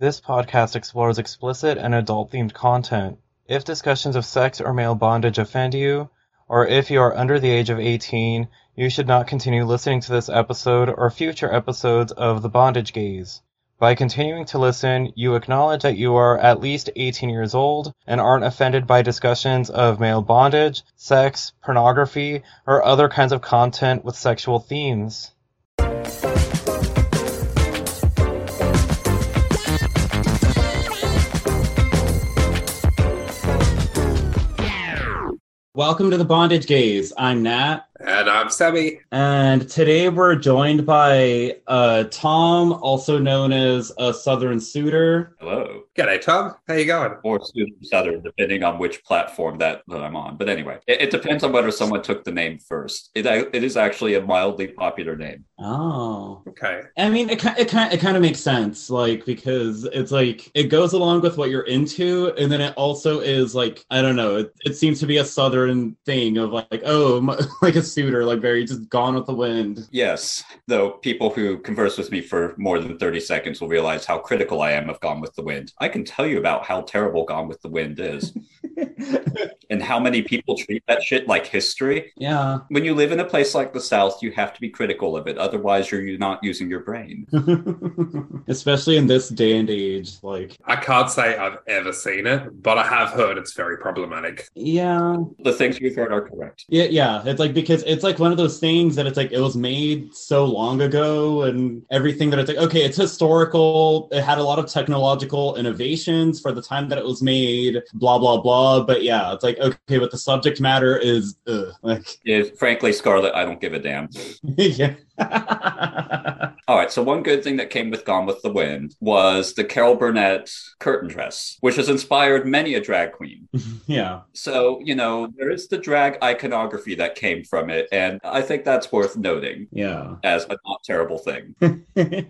This podcast explores explicit and adult themed content. If discussions of sex or male bondage offend you, or if you are under the age of 18, you should not continue listening to this episode or future episodes of The Bondage Gaze. By continuing to listen, you acknowledge that you are at least 18 years old and aren't offended by discussions of male bondage, sex, pornography, or other kinds of content with sexual themes. Welcome to the Bondage Gaze. I'm Nat. And I'm Sammy. And today we're joined by uh, Tom, also known as a Southern Suitor. Hello. G'day, Tom. How you going? Or Southern, depending on which platform that, that I'm on. But anyway, it, it, depends on whether someone took the name first. It, it is actually a mildly popular name. Oh. Okay. I mean, it, it, kind, it kind of makes sense, like, because it's like, it goes along with what you're into, and then it also is like, I don't know, it, it seems to be a Southern thing of like, oh, like suitor, like very just gone with the wind. Yes, though people who converse with me for more than 30 seconds will realize how critical I am of Gone with the Wind. I can tell you about how terrible Gone with the Wind is. And how many people treat that shit like history. Yeah. When you live in a place like the South, you have to be critical of it. Otherwise, you're not using your brain. Especially in this day and age. Like, I can't say I've ever seen it, but I have heard it's very problematic. Yeah. The things you've heard are correct. Yeah, yeah. It's like because it's like one of those things that it's like it was made so long ago and everything that it's like, okay, it's historical. It had a lot of technological innovations for the time that it was made, blah, blah, blah. Uh, but yeah, it's like, okay, but the subject matter is ugh, like yeah, frankly, Scarlett, I don't give a damn. yeah. All right, so one good thing that came with Gone with the Wind was the Carol Burnett curtain dress, which has inspired many a drag queen. yeah. So, you know, there is the drag iconography that came from it, and I think that's worth noting. Yeah. As a not terrible thing.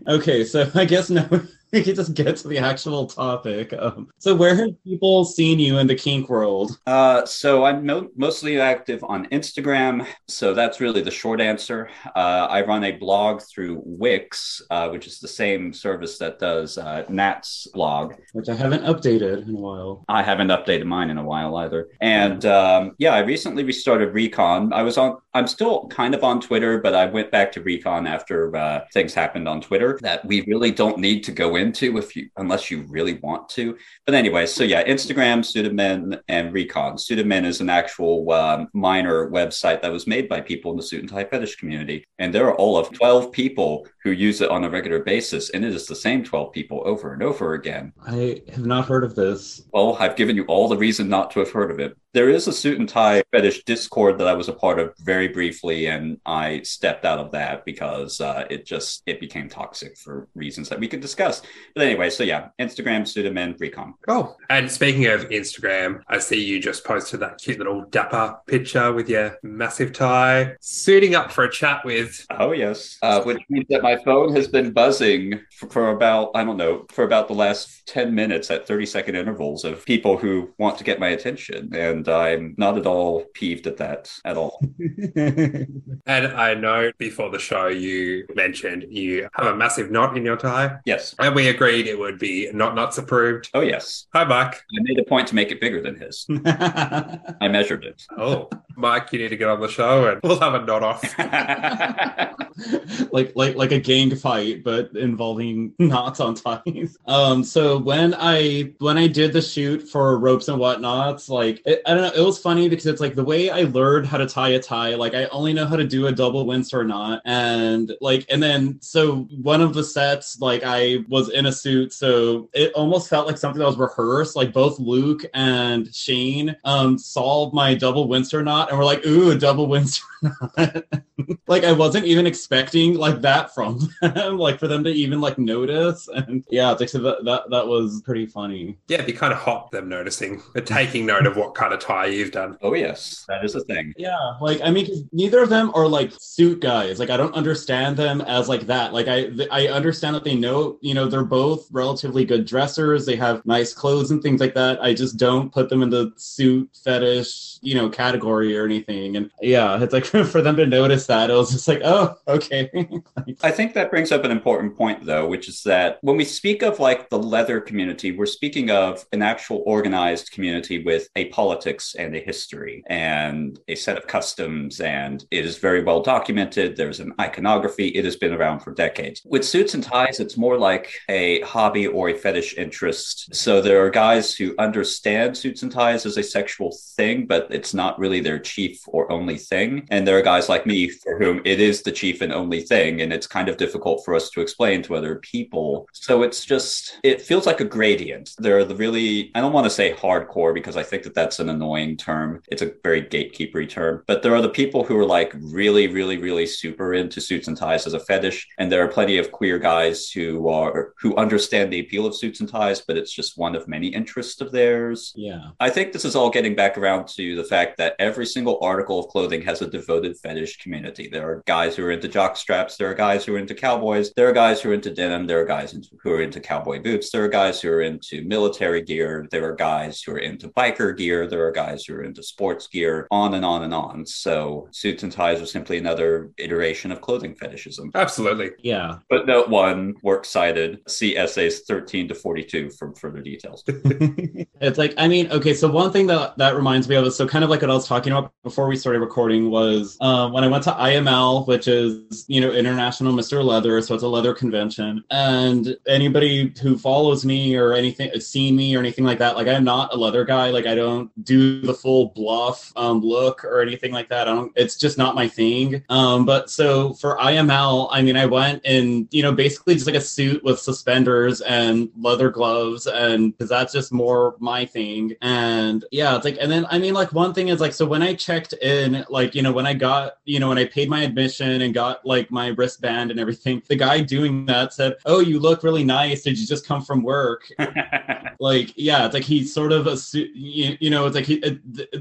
okay, so I guess now we can just get to the actual topic. Um, so, where have people seen you in the kink world? Uh, so I'm mo- mostly active on Instagram. So that's really the short answer. Uh, I run a blog through Wix, uh, which is the same service that does uh, Nat's blog, which I haven't updated in a while. I haven't updated mine in a while either. And um, yeah, I recently restarted Recon. I was on. I'm still kind of on Twitter, but I went back to Recon after uh, things happened on Twitter that we really don't need to go into if you unless you really want to. But anyway, so yeah, Instagram, Pseudomen, and Recon. Pseudomen is an actual um, minor website that was made by people in the suit and tie fetish community, and there are all of twelve people who use it on a regular basis, and it is the same twelve people over and over again. I have not heard of this. Well, I've given you all the reason not to have heard of it. There is a suit and tie fetish Discord that I was a part of very briefly, and I stepped out of that because uh, it just it became toxic for reasons that we could discuss. But anyway, so yeah, Instagram, Pseudomen, Recon. Oh, and speaking of Instagram, I see you just posted that cute little dapper picture with your massive tie, suiting up for a chat with. Oh yes, uh, which means that my phone has been buzzing for, for about I don't know for about the last ten minutes at thirty second intervals of people who want to get my attention and and I'm not at all peeved at that at all. and I know before the show you mentioned you have a massive knot in your tie. Yes. And we agreed it would be not nuts approved. Oh, yes. Hi, Mark. I made a point to make it bigger than his. I measured it. Oh, Mike, you need to get on the show and we'll have a knot off. like like like a gang fight, but involving knots on ties. Um, so when I when I did the shoot for ropes and whatnots, like it, I don't know, it was funny because it's like the way I learned how to tie a tie. Like I only know how to do a double Windsor knot, and like and then so one of the sets, like I was in a suit, so it almost felt like something that was rehearsed. Like both Luke and Shane um solved my double Windsor knot, and we're like, ooh, double wins. like I wasn't even expecting like that from them, like for them to even like notice. And yeah, so that that, that was pretty funny. Yeah, it'd be kind of hot them noticing, but taking note of what kind of tie you've done. Oh yes, that is a thing. Yeah, like I mean, neither of them are like suit guys. Like I don't understand them as like that. Like I I understand that they know, you know, they're both relatively good dressers. They have nice clothes and things like that. I just don't put them in the suit fetish, you know, category or anything. And yeah, it's like for them to notice that, it was just like, oh, okay. I think that brings up an important point, though, which is that when we speak of like the leather community, we're speaking of an actual organized community with a politics and a history and a set of customs, and it is very well documented. There's an iconography. It has been around for decades. With suits and ties, it's more like a hobby or a fetish interest. So there are guys who understand suits and ties as a sexual thing, but it's not really their chief or only thing. And there are guys like me for whom it is the chief and only thing, and it's kind of difficult for us to explain to other people. So it's just, it feels like a gradient. There are the really, I don't want to say hardcore because I think that that's an annoying term. It's a very gatekeepery term, but there are the people who are like really, really, really super into suits and ties as a fetish. And there are plenty of queer guys who are, who understand the appeal of suits and ties, but it's just one of many interests of theirs. Yeah. I think this is all getting back around to the fact that every single article of clothing has a devoted fetish community. There are guys who are into jock straps. There are guys who are into cowboys. There are guys who are into denim. There are guys who are into cowboy boots. There are guys who are into military gear. There are guys who are into biker gear. There are guys who are into sports gear, on and on and on. So suits and ties are simply another iteration of clothing fetishism. Absolutely. Yeah. But note one, works cited, see essays 13 to 42 for further details. it's like I mean, okay, so one thing that that reminds me of is so kind of like what I was talking about before we started recording was um, when I went to IML, which is you know International Mr. Leather, so it's a leather convention, and anybody who follows me or anything, seen me or anything like that, like I'm not a leather guy. Like I don't do the full BLUF um, look or anything like that. I don't. It's just not my thing. Um, but so for IML, I mean, I went in you know basically just like a suit with suspenders and leather gloves, and because that's just more my thing. And yeah, it's like, and then I mean, like one thing is like, so when I checked in, like you know, when I got you know when I paid my admission and got like my wristband and everything, the guy doing that said, "Oh, you look really nice. Did you just come from work?" like yeah it's like he sort of a you, you know it's like he, it,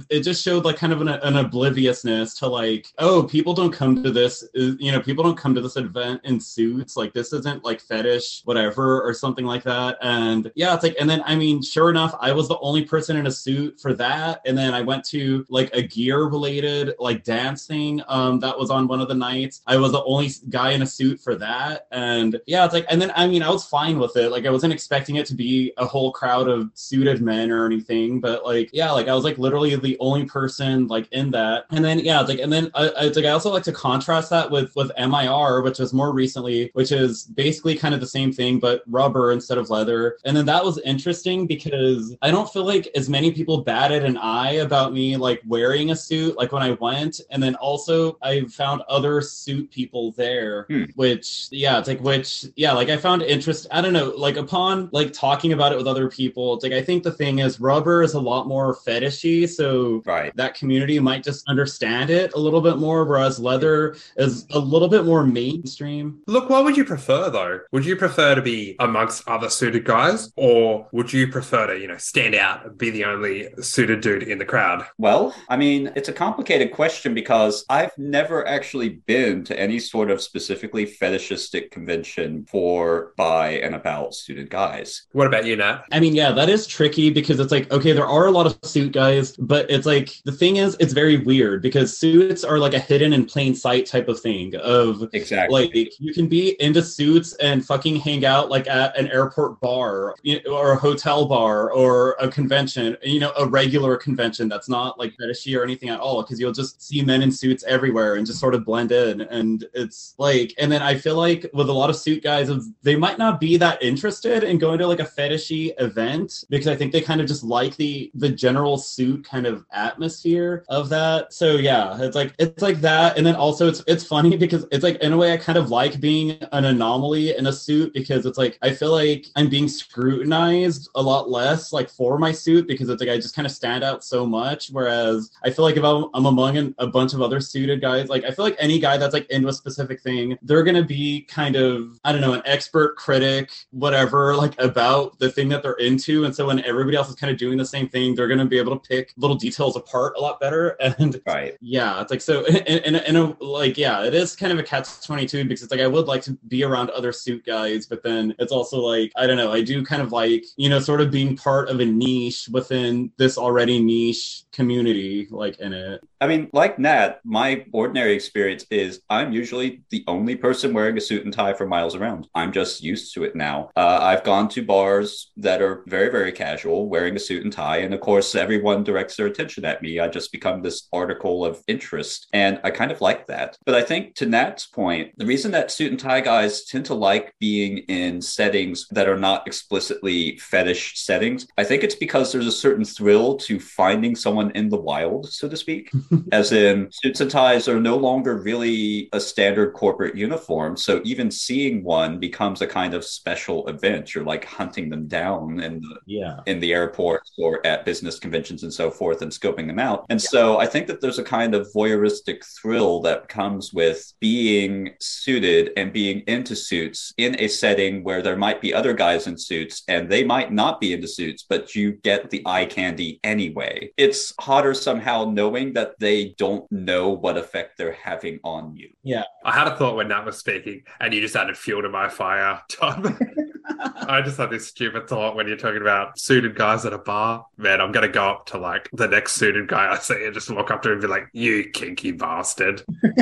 it just showed like kind of an, an obliviousness to like oh people don't come to this uh, you know people don't come to this event in suits like this isn't like fetish whatever or something like that and yeah it's like and then i mean sure enough i was the only person in a suit for that and then i went to like a gear related like dancing um that was on one of the nights. I was the only guy in a suit for that. And yeah it's like and then i mean i was fine with it. Like i wasn't expecting it to be a whole crowd of suited men or anything. But like yeah like i was like literally the only person like in that. And then yeah it's like and then uh, it's like i also like to contrast that with with MIR which was more recently which is basically kind of the same thing but rubber instead of leather. And then that was interesting because i don't feel like as many people batted an eye about me like wearing a suit like when i went and then also i found other suit people there Hmm. which yeah it's like which yeah like i found interest i don't know like upon like talking about it with other people it's like i think the thing is rubber is a lot more fetishy so right. that community might just understand it a little bit more whereas leather is a little bit more mainstream Look, what would you prefer though? Would you prefer to be amongst other suited guys, or would you prefer to, you know, stand out and be the only suited dude in the crowd? Well, I mean, it's a complicated question because I've never actually been to any sort of specifically fetishistic convention for, by, and about suited guys. What about you, Nat? I mean, yeah, that is tricky because it's like, okay, there are a lot of suit guys, but it's like the thing is, it's very weird because suits are like a hidden in plain sight type of thing. Of Exactly. like, you can be into suits and fucking hang out like at an airport bar you know, or a hotel bar or a convention, you know, a regular convention that's not like fetishy or anything at all because you'll just see men in suits everywhere and just sort of blend in. And it's like, and then I feel like with a lot of suit guys, they might not be that interested in going to like a fetishy event because I think they kind of just like the the general suit kind of atmosphere of that. So yeah, it's like it's like that, and then also it's it's funny because it's like in a way I kind of like being an anomaly in a suit because it's like I feel like I'm being scrutinized a lot less like for my suit because it's like I just kind of stand out so much. Whereas I feel like if I'm, I'm among an, a bunch of other suited guys, like I feel like any guy that's like into a specific thing, they're gonna be kind of I don't know an expert critic, whatever, like about the thing that they're into. And so when everybody else is kind of doing the same thing, they're gonna be able to pick little details apart a lot better. And Right. yeah, it's like so in, in, in a like yeah, it is kind of a catch twenty two because it's like I would like to be around other suit guys, but then it's also like I don't know, I do kind of like you know sort of being part of a niche within this already niche community. Like in it. I mean, like Nat, my ordinary experience is I'm usually the only person wearing a suit and tie for miles around. I'm just used to it now. Uh, I've gone to bars that are very, very casual, wearing a suit and tie. And of course, everyone directs their attention at me. I just become this article of interest. And I kind of like that. But I think to Nat's point, the reason that suit and tie guys tend to like being in settings that are not explicitly fetish settings, I think it's because there's a certain thrill to finding someone in the wild, so to speak. as in suits and ties are no longer really a standard corporate uniform. So even seeing one becomes a kind of special event. You're like hunting them down in the Yeah. in the airports or at business conventions and so forth and scoping them out. And so I think that there's a kind of voyeuristic thrill that comes with being suited and being into suits in a setting where there might be other guys in suits and they might not be into suits, but you get the eye candy anyway. It's hotter somehow knowing that they don't know what effect they're having on you. Yeah. I had a thought when Nat was speaking, and you just added fuel to my fire, Tom. I just had this stupid thought when you're talking about suited guys at a bar. Man, I'm gonna go up to like the next suited guy I see and just walk up to him and be like, "You kinky bastard."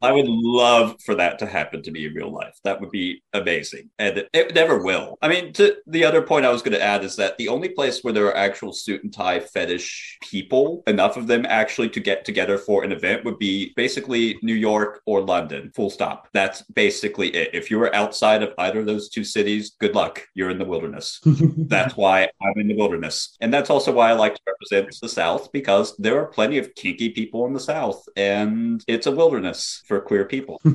I would love for that to happen to me in real life. That would be amazing. And it, it never will. I mean, to the other point I was going to add is that the only place where there are actual suit and tie fetish people, enough of them actually to get together for an event, would be basically New York or London. Full stop. That's basically it. If you were outside of either of those two cities, good luck. You're in the wilderness. That's why I'm in the wilderness. And that's also why I like to represent the South because there are plenty of kinky people in the South and it's a wilderness for queer people.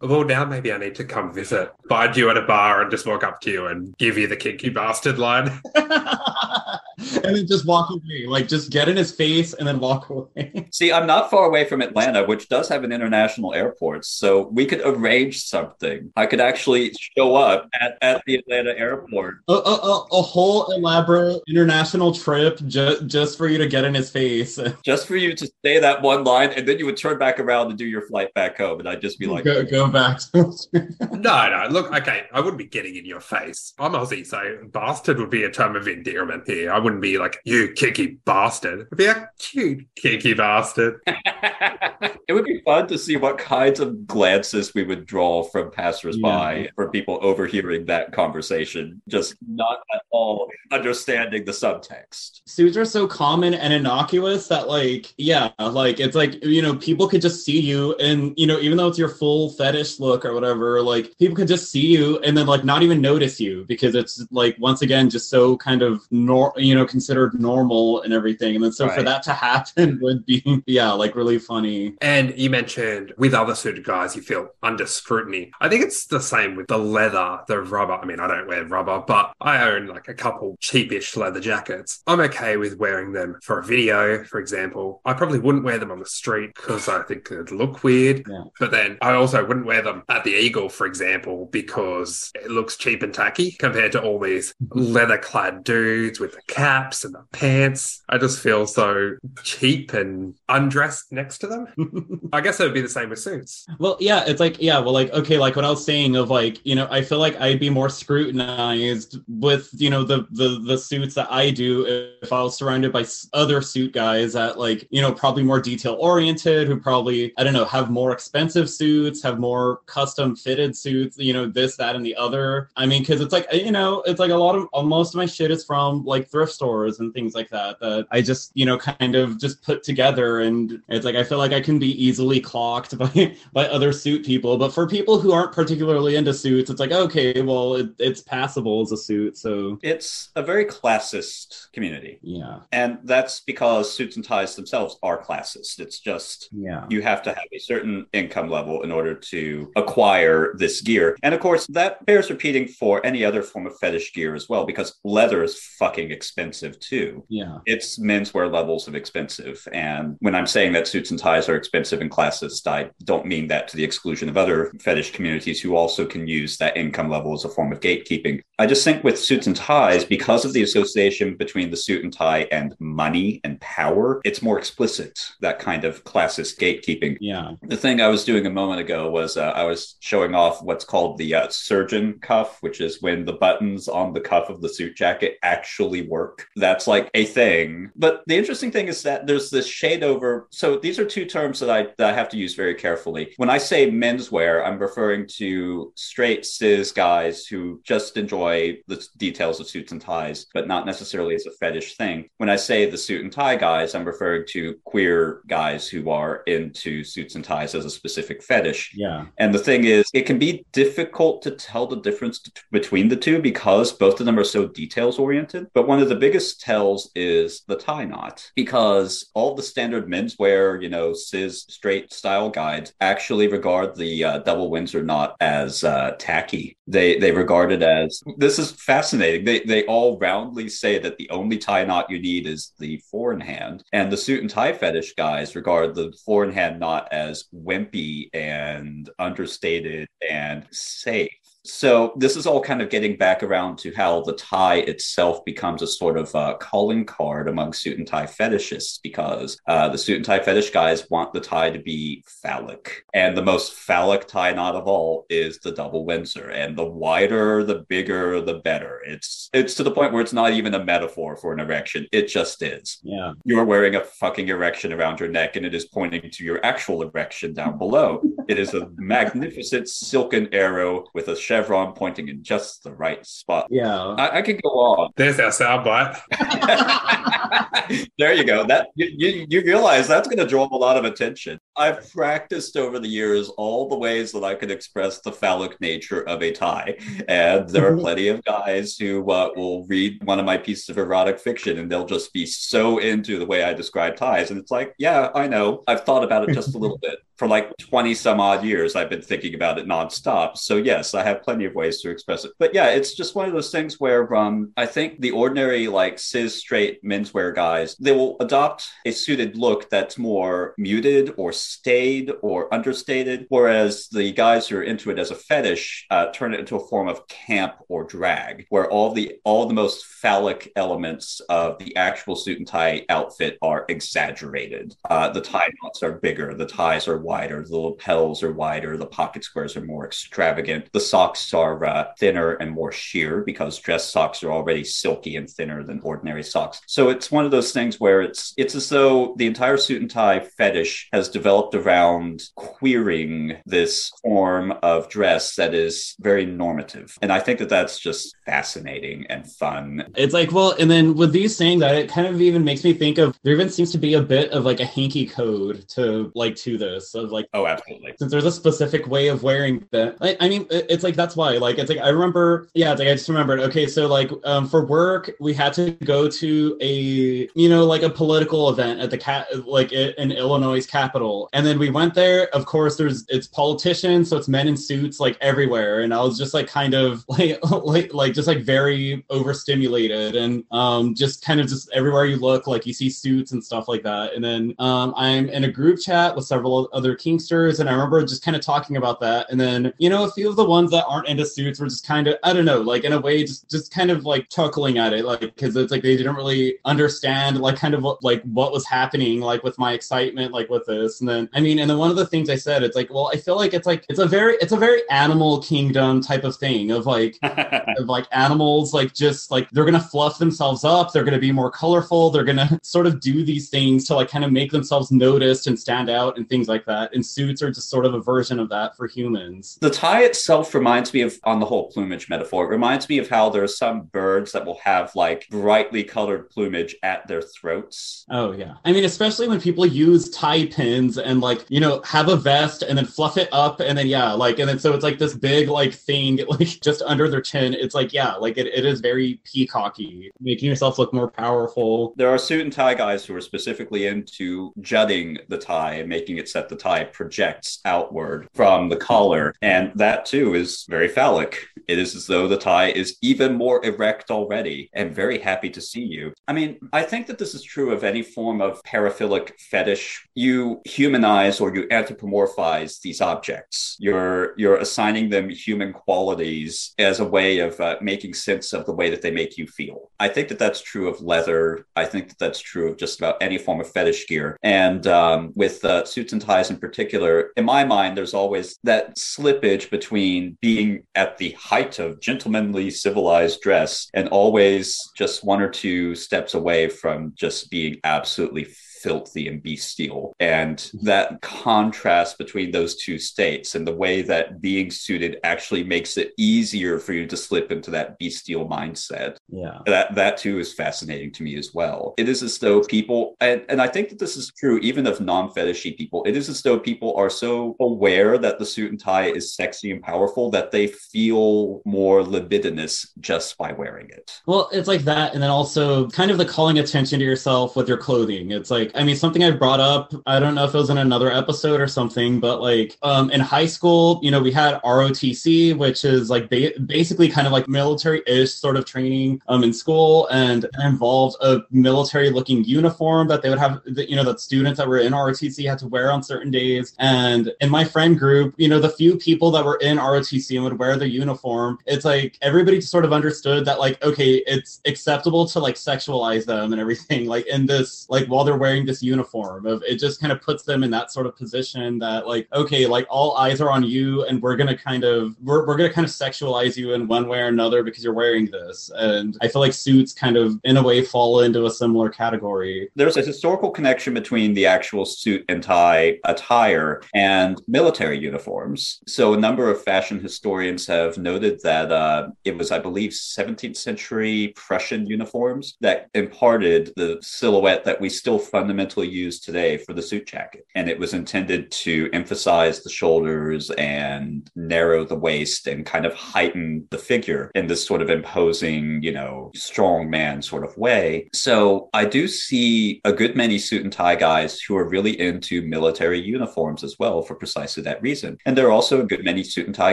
Well, now maybe I need to come visit, find you at a bar, and just walk up to you and give you the kinky bastard line. and then just walk away. Like just get in his face and then walk away. See, I'm not far away from Atlanta, which does have an international airport. So we could arrange something. I could actually show up at, at the Atlanta airport. a, a, a, a whole elaborate international trip just just for you to get in his face. Just for you to say that one line, and then you would turn back around and do your flight back home, and I'd just be like, go, go back. No, no. Look, okay, I wouldn't be getting in your face. I'm Aussie, so bastard would be a term of endearment here. I wouldn't be like, you kinky bastard. It'd be a cute kinky bastard. it would be fun to see what kinds of glances we would draw from passersby Yeah. for people overhearing that conversation, just not at all understanding the subtext. Suits are so common and innocuous that, like, yeah, like it's like you know people could just see you, and you know even though it's your full fetish look or whatever, like people could just see you and then like not even notice you because it's like once again just so kind of nor you know considered normal and everything, and then so for that to happen would be yeah like really funny. And you mentioned with other suited guys, you feel under scrutiny. I think it's the same with the leather, the rubber. I mean, I don't wear rubber, but I own like a couple cheapish leather jackets. I'm okay with wearing them for a video, for example. I probably wouldn't wear them on the street because I think it'd look weird. Yeah. But then I also wouldn't wear them at the Eagle, for example, because it looks cheap and tacky compared to all these leather clad dudes with the caps and the pants. I just feel so cheap and undressed next to them. I guess it would be the same with suits. Well, yeah, it's like yeah, well, like okay, like what I was saying of like you know, I feel like I'd be more scrutinized with you know the the the suits that I do if I was surrounded by other suit guys that like you know probably more detail oriented, who probably I don't know have more expensive suits, have more custom fitted suits, you know, this that and the other. I mean, because it's like you know, it's like a lot of most of my shit is from like thrift stores and things like that that I just you know kind of just put together, and it's like I feel like I can be easily clocked by by other suit people. But for people who aren't particularly into suits, it's like okay, well, it, it's passable as a suit, so It's a very classist community. yeah, And that's because suits and ties themselves are classist. It's just yeah. you have to have a certain income level in order to acquire this gear. And of course, that bears repeating for any other form of fetish gear as well, because leather is fucking expensive too. Yeah. It's menswear levels of expensive. And when I'm saying that suits and ties are expensive and classist, I don't mean that to the exclusion of other fetish communities who also can use that income level as a form of gatekeeping. I just think with suits and ties, because of the association between the suit and tie and money and power, it's more explicit, that kind of classist gatekeeping. Yeah. The thing I was doing a moment ago was uh, I was showing off what's called the uh, surgeon cuff, which is when the buttons on the cuff of the suit jacket actually work. That's like a thing. But the interesting thing is that there's this shade over. So these are two terms that I, that I have to use very carefully. When I say menswear, I'm referring to straight cis guys who just enjoy the details of suits and ties, but not necessarily as a fetish thing. When I say the suit and tie guys, I'm referring to queer guys who are into suits and ties as a specific fetish. Yeah. And the thing is, it can be difficult to tell the difference t- between the two because both of them are so details oriented. But one of the biggest tells is the tie knot because all the standard menswear, you know, cis straight style guides actually regard the uh, double Windsor knot as uh, tacky. They they regard it as this is fascinating. They they all roundly say that the only tie knot you need is the four in hand, and the suit and tie fetish guys regard the four in hand knot as wimpy and understated and safe. So this is all kind of getting back around to how the tie itself becomes a sort of uh, calling card among suit and tie fetishists because uh, the suit and tie fetish guys want the tie to be phallic, and the most phallic tie knot of all is the double Windsor, and the wider, the bigger, the better. It's it's to the point where it's not even a metaphor for an erection; it just is. Yeah. You're wearing a fucking erection around your neck, and it is pointing to your actual erection down below. It is a magnificent silken arrow with a chevron pointing in just the right spot. Yeah. I, I could go on. There's our soundbite. there you go. That you, you, you realize that's going to draw a lot of attention. I've practiced over the years all the ways that I could express the phallic nature of a tie, and there are plenty of guys who uh, will read one of my pieces of erotic fiction and they'll just be so into the way I describe ties, and it's like, yeah, I know. I've thought about it just a little bit for like twenty some odd years. I've been thinking about it nonstop. So yes, I have plenty of ways to express it. But yeah, it's just one of those things where um, I think the ordinary like cis straight menswear guys they will adopt a suited look that's more muted or staid or understated, whereas the guys who are into it as a fetish uh, turn it into a form of camp or drag, where all the all the most phallic elements of the actual suit and tie outfit are exaggerated. Uh, the tie knots are bigger, the ties are wider, the lapels are wider, the pocket squares are more extravagant, the socks are uh, thinner and more sheer because dress socks are already silky and thinner than ordinary socks. So it's one of those things where it's it's as though the entire suit and tie fetish has developed around queering this form of dress that is very normative, and I think that that's just fascinating and fun. It's like, well, and then with these saying that, it kind of even makes me think of there even seems to be a bit of like a hanky code to like to this of like Oh, absolutely. since there's a specific way of wearing that. I, I mean, it's like that's why. Like, it's like I remember. Yeah, it's like I just remembered. Okay, so like um, for work, we had to go to a you know like a political event at the cat like in Illinois capital, and then we went there. Of course, there's it's politicians, so it's men in suits like everywhere, and I was just like kind of like like like just like very overstimulated, and um just kind of just everywhere you look, like you see suits and stuff like that. And then um I'm in a group chat with several other Kinksters, and I remember just kind of talking about that. And then you know a few of the ones that aren't into suits were just kind of I don't know, like in a way just just kind of like chuckling at it, like because it's like they didn't really understand like kind of what, like what was happening like with my excitement like with this. And then I mean, and then one of the things I said, it's like, well, I feel like it's like it's a very it's a very animal kingdom type of thing of like of like animals like just like they're gonna fluff themselves up they're gonna be more colorful they're gonna sort of do these things to like kind of make themselves noticed and stand out and things like that and suits are just sort of a version of that for humans. The tie itself reminds me of, on the whole plumage metaphor, it reminds me of how there are some birds that will have like brightly colored plumage at their throats. oh yeah. I mean especially when people use tie pins and like you know have a vest and then fluff it up and then yeah like and then so it's like this big like thing like just under their chin. It's like yeah like it, it is very peacocky making yourself look more powerful. There are suit and tie guys who are specifically into jutting the tie and making it set the tie projects outward from the collar. And that too is very phallic. It is as though the tie is even more erect already and very happy to see you. I mean, I think that this is true of any form of paraphilic fetish. You humanize or you anthropomorphize these objects. You're you're assigning them human qualities as a way of uh, making sense of the way that they make you feel. I think that that's true of leather. I think that that's true of just about any form of fetish gear. And um, with uh, suits and ties in particular, in my mind, there's always that slippage between being at the height of gentlemanly civilized dress and always just one or two steps away from just being absolutely filthy and bestial. And mm-hmm. that contrast between those two states and the way that being suited actually makes it easier for you to slip into that bestial mindset. Yeah. That that too is fascinating to me as well. It is as though people and, and I think that this is true even of non-fetishy people. It is as though people are so aware that the suit and tie is sexy and powerful that they feel more libidinous just by wearing it. Well, it's like that, and then also kind of the calling attention to yourself with your clothing. It's like I mean, something I brought up, I don't know if it was in another episode or something, but like um, in high school, you know, we had ROTC, which is like ba- basically kind of like military ish sort of training um, in school and involved a military looking uniform that they would have, you know, that students that were in ROTC had to wear on certain days. And in my friend group, you know, the few people that were in ROTC and would wear the uniform, it's like everybody sort of understood that, like, okay, it's acceptable to like sexualize them and everything, like in this, like while they're wearing this uniform of it just kind of puts them in that sort of position that like okay like all eyes are on you and we're gonna kind of we're, we're gonna kind of sexualize you in one way or another because you're wearing this. And i feel like suits kind of in a way fall into a similar category. There's a historical connection between the actual suit and tie attire and military uniforms. So a number of fashion historians have noted that uh, it was i believe 17th century prussian uniforms that imparted the silhouette that we still fundamentally fundamentally used today for the suit jacket. And it was intended to emphasize the shoulders and narrow the waist and kind of heighten the figure in this sort of imposing, you know, strong man sort of way. So I do see a good many suit and tie guys who are really into military uniforms as well for precisely that reason. And there are also a good many suit and tie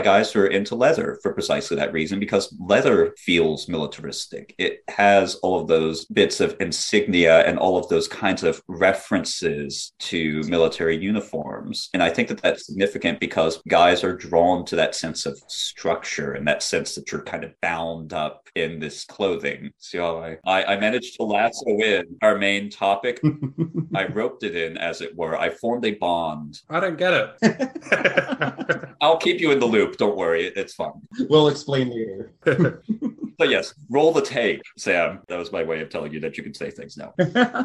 guys who are into leather for precisely that reason because leather feels militaristic. It has all of those bits of insignia and all of those kinds of references to military uniforms. And I think that that's significant because guys are drawn to that sense of structure and that sense that you're kind of bound up in this clothing. So I, I, I managed to lasso in our main topic. I roped it in, as it were. I formed a bond. I don't get it. I'll keep you in the loop. Don't worry. It's fun. We'll explain later. but yes, roll the tape, Sam. That was my way of telling you that you can say things now.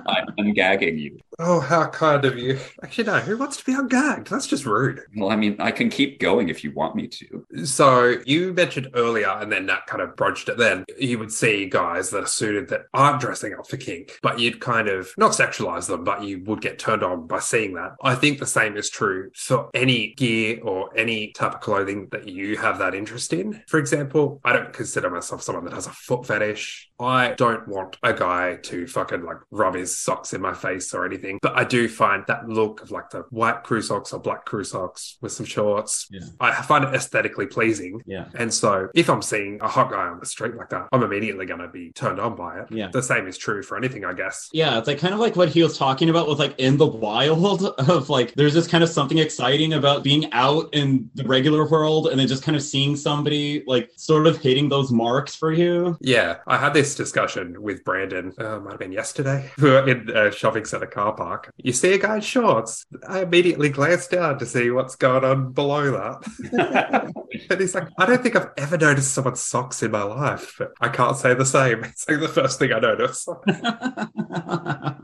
I'm gagging you. Oh, how kind of you. Actually, no, who wants to be ungagged? That's just rude. Well, I mean, I can keep going if you want me to. So you mentioned earlier, and then that kind of broached it then, you would see guys that are suited that aren't dressing up for kink, but you'd kind of not sexualize them, but you would get turned on by seeing that. I think the same is true for any gear or any type of clothing that you have that interest in. For example, I don't consider myself someone that has a foot fetish. I don't want a guy to fucking like rub his socks in my face or anything, but I do find that look of like the white crew socks or black crew socks with some shorts. Yeah. I find it aesthetically pleasing. Yeah. And so if I'm seeing a hot guy on the street like that, I'm immediately going to be turned on by it. Yeah. The same is true for anything, I guess. Yeah, it's like kind of like what he was talking about with like in the wild of like there's just kind of something exciting about being out in the regular world and then just kind of seeing somebody like sort of hitting those marks for you. Yeah, I had this discussion with Brandon, uh, might have been yesterday. In a shopping center car park. You see a guy in shorts. I immediately glance down to see what's going on below that. and he's like, I don't think I've ever noticed someone's socks in my life, but I can't say the same. It's like the first thing I notice.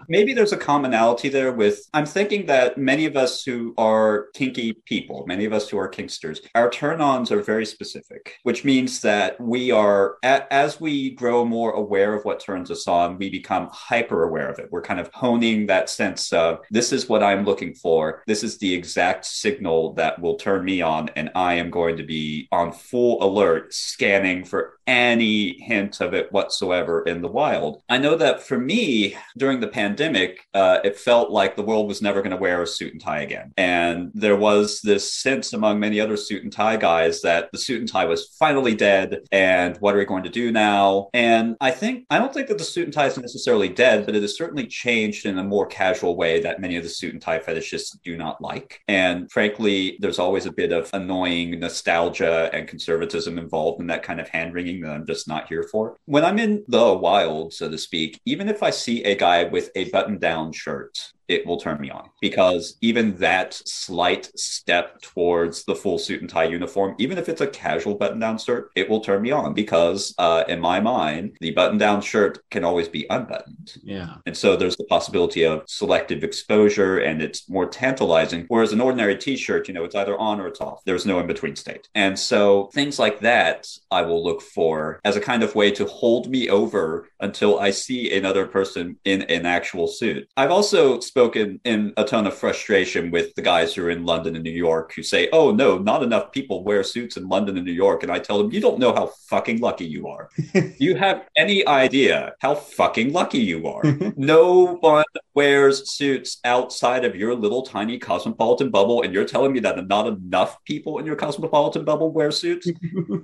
Maybe there's a commonality there with, I'm thinking that many of us who are kinky people, many of us who are kinksters, our turn ons are very specific, which means that we are, as we grow more aware of what turns us on, we become hyper aware of it. We're kind of honing that sense of this is what I'm looking for. This is the exact signal that will turn me on. And I am going to be on full alert, scanning for any hint of it whatsoever in the wild. I know that for me, during the pandemic, uh, it felt like the world was never going to wear a suit and tie again. And there was this sense among many other suit and tie guys that the suit and tie was finally dead. And what are we going to do now? And I think, I don't think that the suit and tie is necessarily dead, but it has certainly changed in a more casual way that many of the suit and tie fetishists do not like. And frankly, there's always a bit of annoying nostalgia and conservatism involved in that kind of hand wringing I'm just not here for. When I'm in the wild, so to speak, even if I see a guy with a button down shirt it will turn me on because even that slight step towards the full suit and tie uniform, even if it's a casual button down shirt, it will turn me on because uh, in my mind, the button down shirt can always be unbuttoned. Yeah. And so there's the possibility of selective exposure and it's more tantalizing. Whereas an ordinary t shirt, you know, it's either on or it's off. There's no in between state. And so things like that I will look for as a kind of way to hold me over until I see another person in an actual suit. I've also spoken in a ton of frustration with the guys who are in London and New York who say, oh, no, not enough people wear suits in London and New York. And I tell them, you don't know how fucking lucky you are. Do you have any idea how fucking lucky you are? no one wears suits outside of your little tiny cosmopolitan bubble. And you're telling me that not enough people in your cosmopolitan bubble wear suits?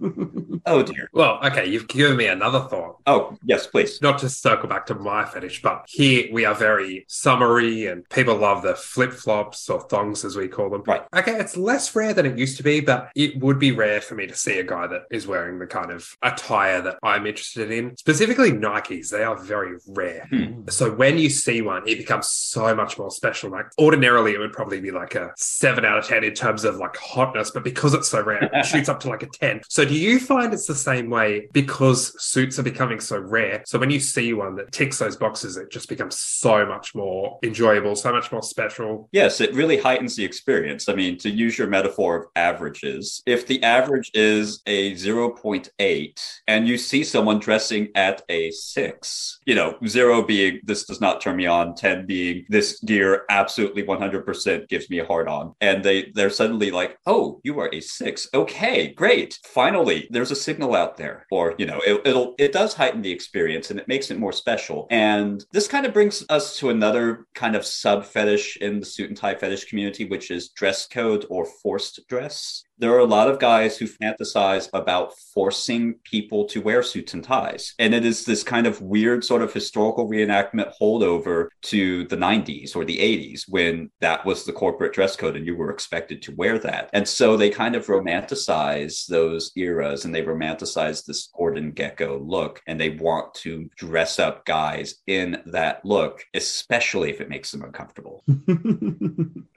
oh, dear. Well, okay, you've given me another thought. Oh, yes, please. Not to circle back to my fetish, but here we are very summery and people love the flip flops or thongs as we call them. Right. Okay, it's less rare than it used to be, but it would be rare for me to see a guy that is wearing the kind of attire that I'm interested in. Specifically Nikes, they are very rare. Hmm. So when you see one, it becomes so much more special. Like ordinarily it would probably be like a seven out of ten in terms of like hotness, but because it's so rare, it shoots up to like a 10. So do you find it's the same way because suits are becoming so rare? So when you see one that ticks those boxes, it just becomes so much more enjoyable, so much more special. Yes, it really heightens the experience. I mean, to use your metaphor of averages, if the average is a 0.8 and you see someone dressing at a six, you know, zero being this does not turn me on, 10 being this gear absolutely 100% gives me a hard on. And they, they're suddenly like, oh, you are a six. Okay, great. Finally, there's a signal out there. Or, you know, it, it'll, it does heighten the experience and it makes it more special. And this kind of brings us to another kind of sub fetish in the suit and tie fetish community, which is dress code or forced dress there are a lot of guys who fantasize about forcing people to wear suits and ties. And it is this kind of weird sort of historical reenactment holdover to the 90s or the 80s when that was the corporate dress code and you were expected to wear that. And so they kind of romanticize those eras and they romanticize this Gordon Gekko look and they want to dress up guys in that look, especially if it makes them uncomfortable.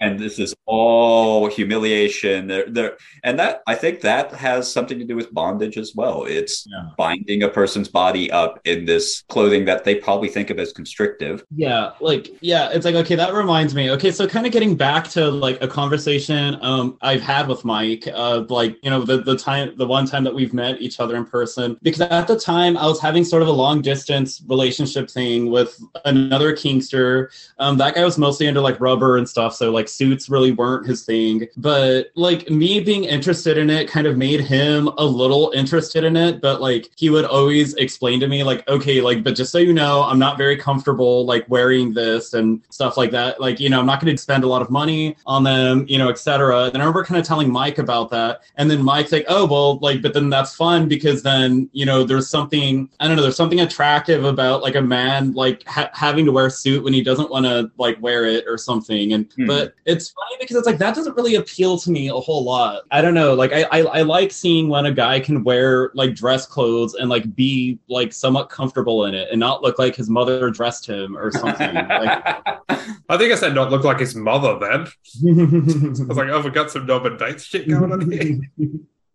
and this is all humiliation. They're, they're, and that I think that has something to do with bondage as well. It's Yeah. binding a person's body up in this clothing that they probably think of as constrictive. Yeah, like yeah, it's like okay, that reminds me. Okay, so kind of getting back to like a conversation um I've had with Mike, uh like, you know, the the time the one time that we've met each other in person because at the time I was having sort of a long distance relationship thing with another Kinkster. Um that guy was mostly into like rubber and stuff, so like suits really weren't his thing. But like me being interested in it kind of made him a little interested in it, but like he would always explain to me like okay, like but just so you know, I'm not very comfortable like wearing this and stuff like that. Like, you know, I'm not going to spend a lot of money on them, you know, etc. And I remember kind of telling Mike about that, and then Mike's like, "Oh, well, like, but then that's fun because then you know, there's something I don't know, there's something attractive about like a man like ha- having to wear a suit when he doesn't want to like wear it or something." And Hmm. but it's funny because it's like that doesn't really appeal to me a whole lot. I don't know, like I, I I like seeing when a guy can wear like dress clothes and like be like somewhat comfortable in it and not look like his mother dressed him or something. like, I think I said not look like his mother then. I was like, oh, we got some Norman Bates shit going on here.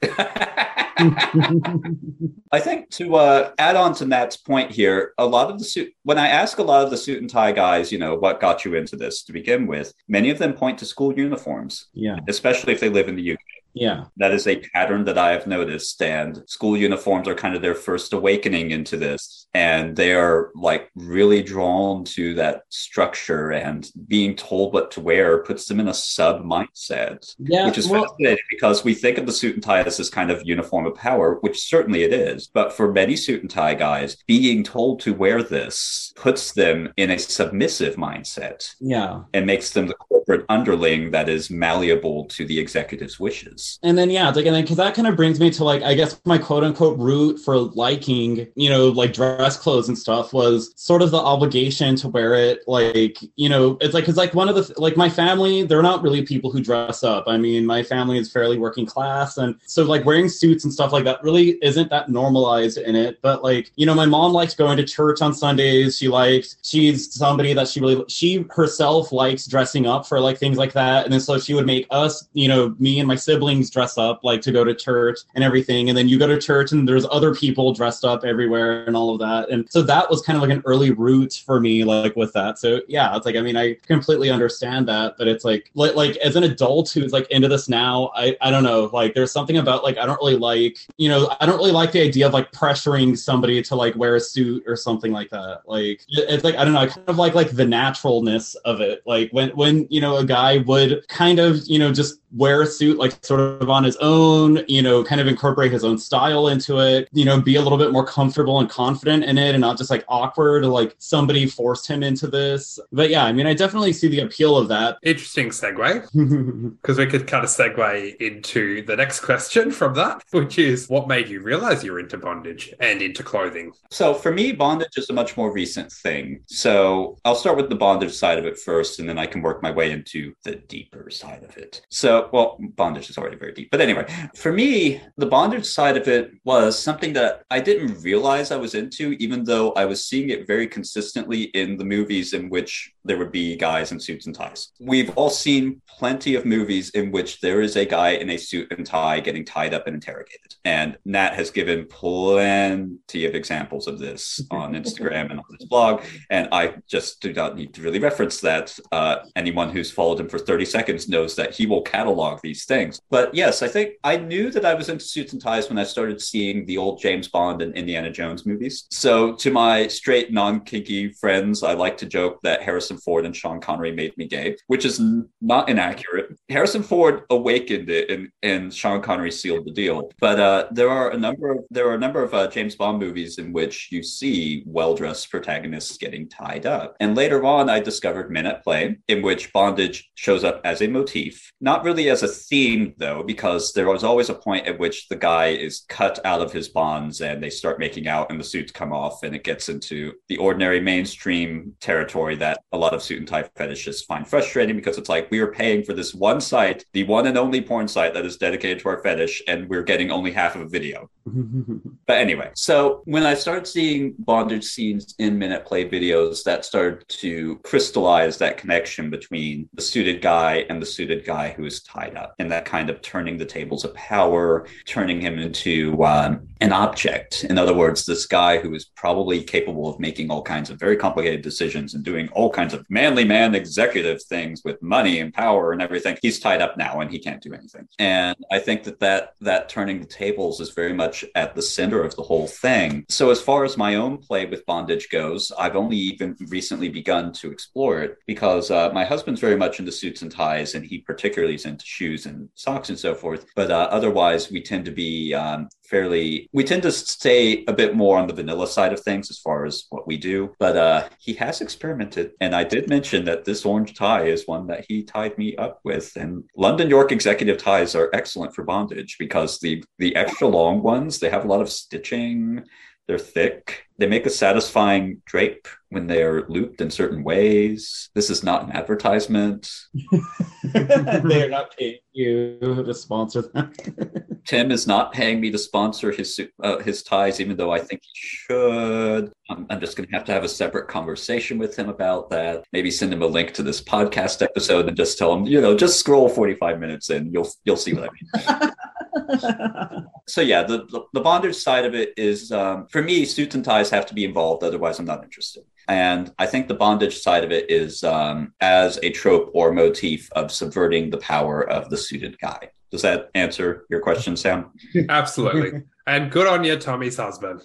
I think to uh, add on to Nat's point here, a lot of the suit, when I ask a lot of the suit and tie guys, you know, what got you into this to begin with, many of them point to school uniforms, yeah. especially if they live in the UK. Yeah. That is a pattern that I have noticed. And school uniforms are kind of their first awakening into this. And they are like really drawn to that structure and being told what to wear puts them in a sub mindset. Yeah. Which is well, fascinating because we think of the suit and tie as this kind of uniform of power, which certainly it is. But for many suit and tie guys, being told to wear this puts them in a submissive mindset yeah. and makes them the corporate underling that is malleable to the executive's wishes. And then yeah, like and then because that kind of brings me to like I guess my quote unquote root for liking, you know, like dress clothes and stuff was sort of the obligation to wear it. Like, you know, it's like because like one of the like my family, they're not really people who dress up. I mean, my family is fairly working class, and so like wearing suits and stuff like that really isn't that normalized in it. But like, you know, my mom likes going to church on Sundays. She likes she's somebody that she really she herself likes dressing up for like things like that. And then so she would make us, you know, me and my siblings dress up like to go to church and everything. And then you go to church and there's other people dressed up everywhere and all of that. And so that was kind of like an early route for me, like with that. So yeah, it's like I mean I completely understand that, but it's like like, like as an adult who's like into this now, I I don't know, like there's something about like I don't really like, you know, I don't really like the idea of like pressuring somebody to like wear a suit or something like that. Like it's like I don't know, I kind of like like the naturalness of it. Like when when you know a guy would kind of you know just wear a suit like sort of on his own, you know, kind of incorporate his own style into it, you know, be a little bit more comfortable and confident in it and not just like awkward or like somebody forced him into this. But yeah, I mean, I definitely see the appeal of that. Interesting segue, because we could kind of segue into the next question from that, which is what made you realize you're into bondage and into clothing? So for me, bondage is a much more recent thing. So I'll start with the bondage side of it first, and then I can work my way into the deeper side of it. So, well, bondage is already very deep. But anyway, for me, the bondage side of it was something that I didn't realize I was into, even though I was seeing it very consistently in the movies in which there would be guys in suits and ties. We've all seen plenty of movies in which there is a guy in a suit and tie getting tied up and interrogated. And Nat has given plenty of examples of this on Instagram and on his blog. And I just do not need to really reference that. Uh, anyone who's followed him for 30 seconds knows that he will catalog these things. But yes, I think I knew that I was into suits and ties when I started seeing the old James Bond and Indiana Jones movies. So to my straight, non kinky friends, I like to joke that Harrison Ford and Sean Connery made me gay, which is not inaccurate. Harrison Ford awakened it, and, and Sean Connery sealed the deal. But uh, there are a number of there are a number of uh, James Bond movies in which you see well dressed protagonists getting tied up. And later on, I discovered Men at Play, in which bondage shows up as a motif, not really as a theme though, because there was always a point at which the guy is cut out of his bonds and they start making out, and the suits come off, and it gets into the ordinary mainstream territory that a lot of suit and tie fetishists find frustrating because it's like we are paying for this one site, the one and only porn site that is dedicated to our fetish, and we're getting only half of a video. But anyway, so when I started seeing bondage scenes in Men at Play videos, that started to crystallize that connection between the suited guy and the suited guy who is tied up, and that kind of turning the tables of power, turning him into um, an object. In other words, this guy who is probably capable of making all kinds of very complicated decisions and doing all kinds of manly man executive things with money and power and everything. He's tied up now and he can't do anything. And I think that that, that turning the tables is very much at the center of the whole thing. So as far as my own play with bondage goes, I've only even recently begun to explore it because uh, my husband's very much into suits and ties and he particularly is into shoes and socks and so forth. But uh, otherwise, we tend to be um, fairly we tend to stay a bit more on the vanilla side of things as far as what we do but uh he has experimented. And i did mention that this orange tie is one that he tied me up with. And london york executive ties are excellent for bondage because the the extra long ones they have a lot of stitching. They're thick. They make a satisfying drape when they're looped in certain ways. This is not an advertisement. They're not paying you to sponsor them. Tim is not paying me to sponsor his uh, his ties, even though I think he should. I'm, I'm just going to have to have a separate conversation with him about that. Maybe send him a link to this podcast episode and just tell him, you know, just scroll 45 minutes in. You'll you'll see what I mean. so yeah, the, the, the bondage side of it is um, for me, suits and ties have to be involved. Otherwise, I'm not interested. And I think the bondage side of it is um, as a trope or motif of subverting the power of the suited guy. Does that answer your question, Sam? Absolutely. And good on you, Tommy's husband.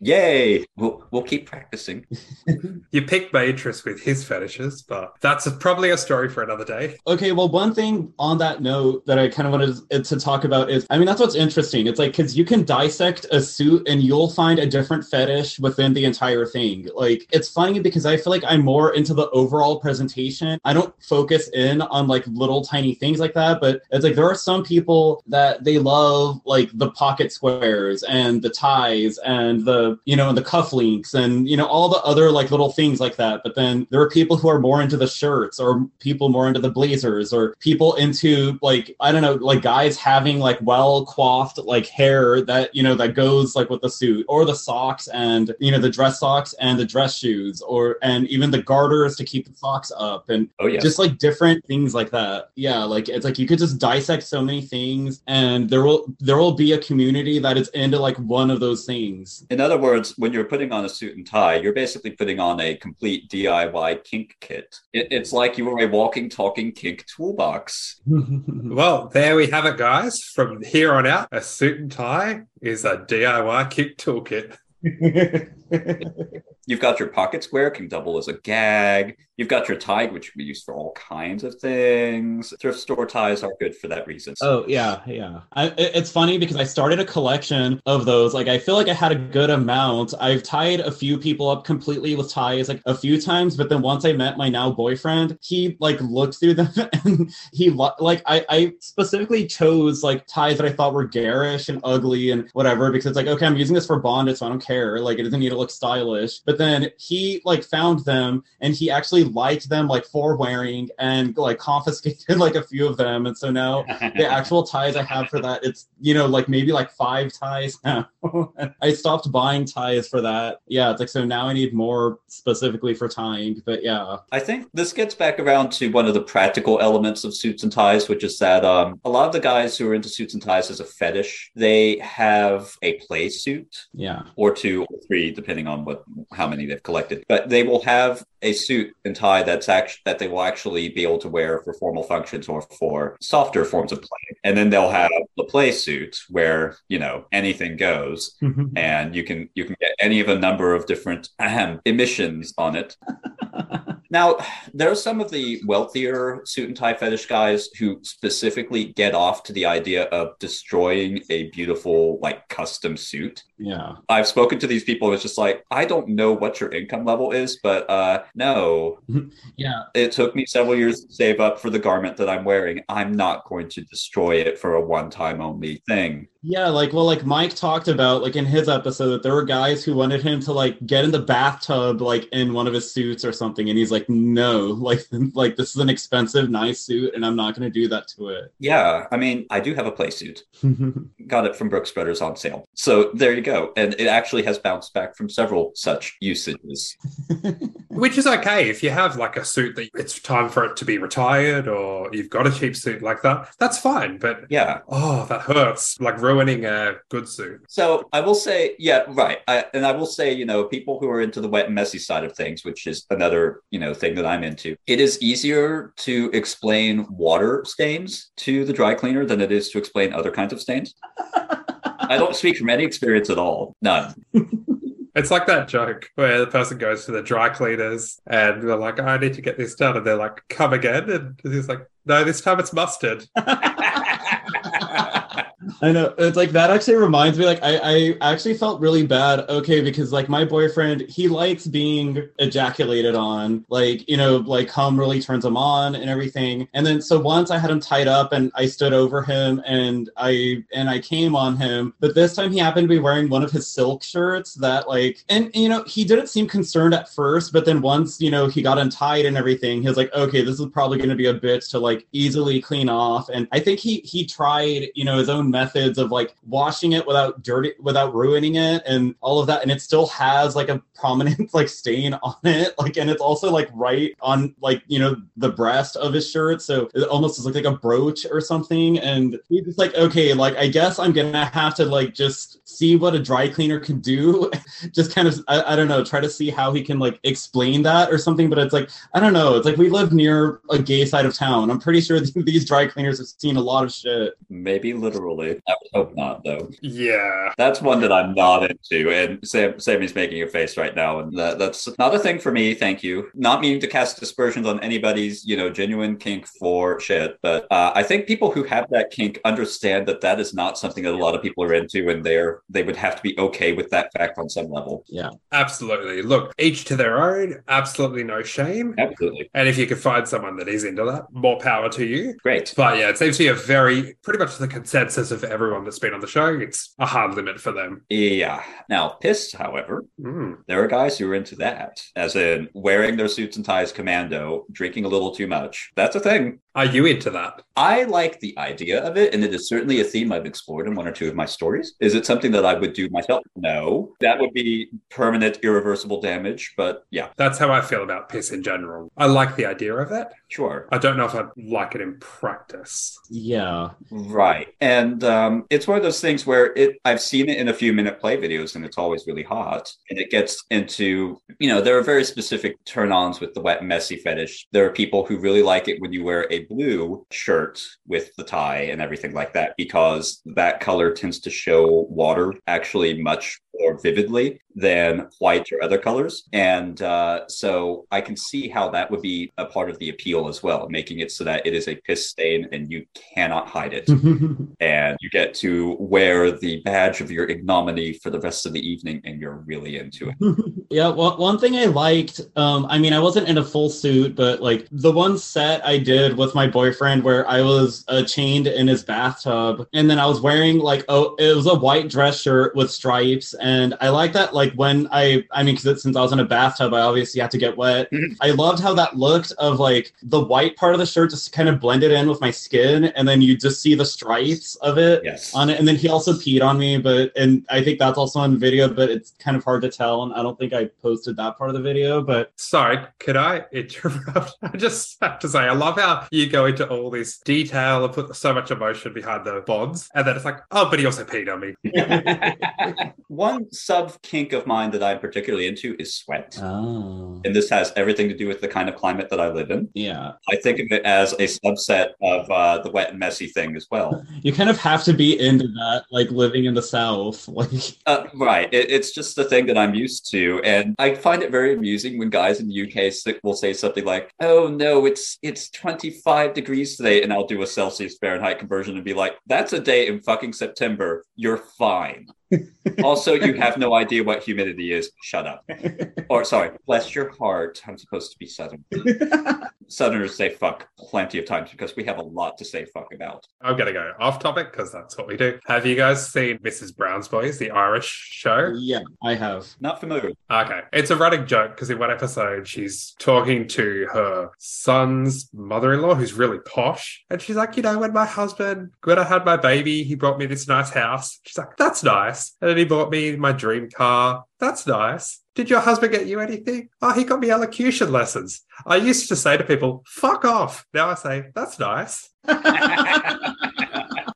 Yay! We'll, we'll keep practicing. You picked interest with his fetishes, but that's a, probably a story for another day. Okay, well, one thing on that note that I kind of wanted to talk about is I mean, that's what's interesting. It's like, because you can dissect a suit and you'll find a different fetish within the entire thing. Like, it's funny because I feel like I'm more into the overall presentation. I don't focus in on like little tiny things like that, but it's like there are some people that they love like the pocket squares and the ties and the, you know, and the cufflinks and, you know, all the other like little things like that. But then there are people who are more into the shirts or people more into the blazers or people into like, I don't know, like guys having like well coiffed like hair that, you know, that goes like with the suit or the socks and, you know, the dress socks and the dress shoes or, and even the garters to keep the socks up and Oh, yes. just like different things like that yeah like it's like you could just dissect so many things and there will there will be a community that is into like one of those things In other words, when you're putting on a suit and tie, you're basically putting on a complete DIY kink kit. It, it's like you were a walking, talking kink toolbox. Well, there we have it, guys. From here on out, a suit and tie is a DIY kick toolkit. You've got your pocket square, can double as a gag. You've got your tie, which be used for all kinds of things. Thrift store ties are good for that reason. Oh yeah, yeah. I, it's funny because I started a collection of those. Like I feel like I had a good amount. I've tied a few people up completely with ties like a few times, but then once I met my now boyfriend, he like looked through them and he lo- like I, I specifically chose like ties that I thought were garish and ugly and whatever because it's like okay, I'm using this for bondage, so I don't care. Like it doesn't need to look stylish. But then he like found them and he actually liked them like for wearing and like confiscated like a few of them, and so now the actual ties I have for that, it's you know like maybe like five ties now. I stopped buying ties for that. Yeah, it's like so now I need more specifically for tying. But yeah, I think this gets back around to one of the practical elements of suits and ties, which is that um, a lot of the guys who are into suits and ties as a fetish, they have a play suit yeah, or two or three, depending on what how many they've collected. But they will have a suit and tie that's actually that they will actually be able to wear for formal functions or for softer forms of play. And then they'll have the play suit where you know anything goes, mm-hmm. and you can you can get any of a number of different ahem, emissions on it. Now, there are some of the wealthier suit and tie fetish guys who specifically get off to the idea of destroying a beautiful, like, custom suit. yeah. I've spoken to these people. It's just like, I don't know what your income level is, but uh, no, Yeah, it took me several years to save up for the garment that I'm wearing. I'm not going to destroy it for a one time only thing. Yeah, like well, like Mike talked about, like in his episode, that there were guys who wanted him to like get in the bathtub, like in one of his suits or something, and he's like, "No, like, like this is an expensive, nice suit, and I'm not going to do that to it." Yeah, I mean, I do have a play suit. Got it from Brooks Brothers on sale. So there you go. And it actually has bounced back from several such usages. Which is okay if you have like a suit that it's time for it to be retired or you've got a cheap suit like that. That's fine. But Yeah. oh, that hurts. Like ruining a good suit. So I will say, yeah, right. I, and I will say, you know, people who are into the wet and messy side of things, which is another, you know, thing that I'm into, it is easier to explain water stains to the dry cleaner than it is to explain other kinds of stains. I don't speak from any experience at all. None. It's like that joke where the person goes to the dry cleaners and they're like, I need to get this done. And they're like, come again. And he's like, no, this time it's mustard. I know. It's like that actually reminds me, like, I, I actually felt really bad. Okay, because like my boyfriend, he likes being ejaculated on. Like, you know, like cum really turns him on and everything. And then so once I had him tied up and I stood over him and I and I came on him. But this time he happened to be wearing one of his silk shirts that like and you know, he didn't seem concerned at first, but then once, you know, he got untied and everything, he was like, okay, this is probably gonna be a bitch to like easily clean off. And I think he he tried, you know, his own methods of like washing it without dirty without ruining it and all of that and it still has like a prominent like stain on it, like, and it's also like right on like you know the breast of his shirt, so it almost looks like a brooch or something. And he's just like, okay, like I guess I'm gonna have to like just see what a dry cleaner can do, just kind of I, I don't know, try to see how he can like explain that or something. But it's like I don't know, it's like we live near a gay side of town. I'm pretty sure these dry cleaners have seen a lot of shit. Maybe literally. I would hope not, though. Yeah. That's one that I'm not into. And Sam, Sammy's making a face right now. And that, that's not a thing for me. Thank you. Not meaning to cast dispersions on anybody's, you know, genuine kink for shit. But uh, I think people who have that kink understand that that is not something that a lot of people are into. And they're, they would have to be okay with that fact on some level. Yeah. Absolutely. Look, each to their own. Absolutely no shame. Absolutely. And if you can find someone that is into that, more power to you. Great. But yeah, it seems to be a very, pretty much the consensus of everyone that's been on the show. It's a hard limit for them. Yeah. Now, piss, however, Mm. there are guys who are into that, as in wearing their suits and ties commando, drinking a little too much. That's a thing. Are you into that? I like the idea of it, and it is certainly a theme I've explored in one or two of my stories. Is it something that I would do myself? No. That would be permanent, irreversible damage, but yeah, That's how I feel about piss in general. I like the idea of it. sure. I don't know if I'd like it in practice. Yeah. Right. And um, it's one of those things where it I've seen it in a few Men at Play videos and it's always really hot. And it gets into, you know, there are very specific turn-ons with the wet messy fetish. There are people who really like it when you wear a blue shirt with the tie and everything like that because that color tends to show water actually much more vividly than white or other colors. And uh, so I can see how that would be a part of the appeal as well, making it so that it is a piss stain and you cannot hide it. and you get to wear the badge of your ignominy for the rest of the evening and you're really into it. yeah, well, one thing I liked, um, I mean, I wasn't in a full suit, but like the one set I did with my boyfriend where I was uh, chained in his bathtub, and then I was wearing like oh, it was a white dress shirt with stripes, and I like that. Like when I, I mean, because since I was in a bathtub, I obviously had to get wet. Mhm. I loved how that looked of like the white part of the shirt just kind of blended in with my skin, and then you just see the stripes of it Yes. on it. And then he also peed on me, but and I think that's also on video, but it's kind of hard to tell. And I don't think I posted that part of the video, but Sorry, could I interrupt? I just have to say, I love how you go into all this detail and put so much emotion behind the bonds, and then it's like, oh, but he also peed on me. One sub kink of mine that I'm particularly into is sweat. oh, And this has everything to do with the kind of climate that I live in. yeah, I think of it as a subset of uh, the wet and messy thing as well. you kind of have to be into that, like living in the South, like Uh, right. It, it's just the thing that I'm used to, and I find it very amusing when guys in the UK will say something like, "Oh no, it's it's 25 degrees today," and I'll do a Celsius Fahrenheit conversion and be like, "That's a day in fucking September. You're fine." Also, you have no idea what humidity is. Shut up. Or sorry, bless your heart. I'm supposed to be Southern. Southerners say fuck plenty of times because we have a lot to say fuck about. I'm going to go off topic because that's what we do. Have you guys seen Mrs. Brown's Boys, the Irish show? yeah, I have. Not familiar. Okay. It's a running joke because in one episode, she's talking to her son's mother in law, who's really posh. And she's like, You know, when my husband, when I had my baby, he brought me this nice house. She's like, That's nice. And then he bought me my dream car. That's nice. Did your husband get you anything? Oh, he got me elocution lessons. I used to say to people, Fuck off. Now I say, That's nice.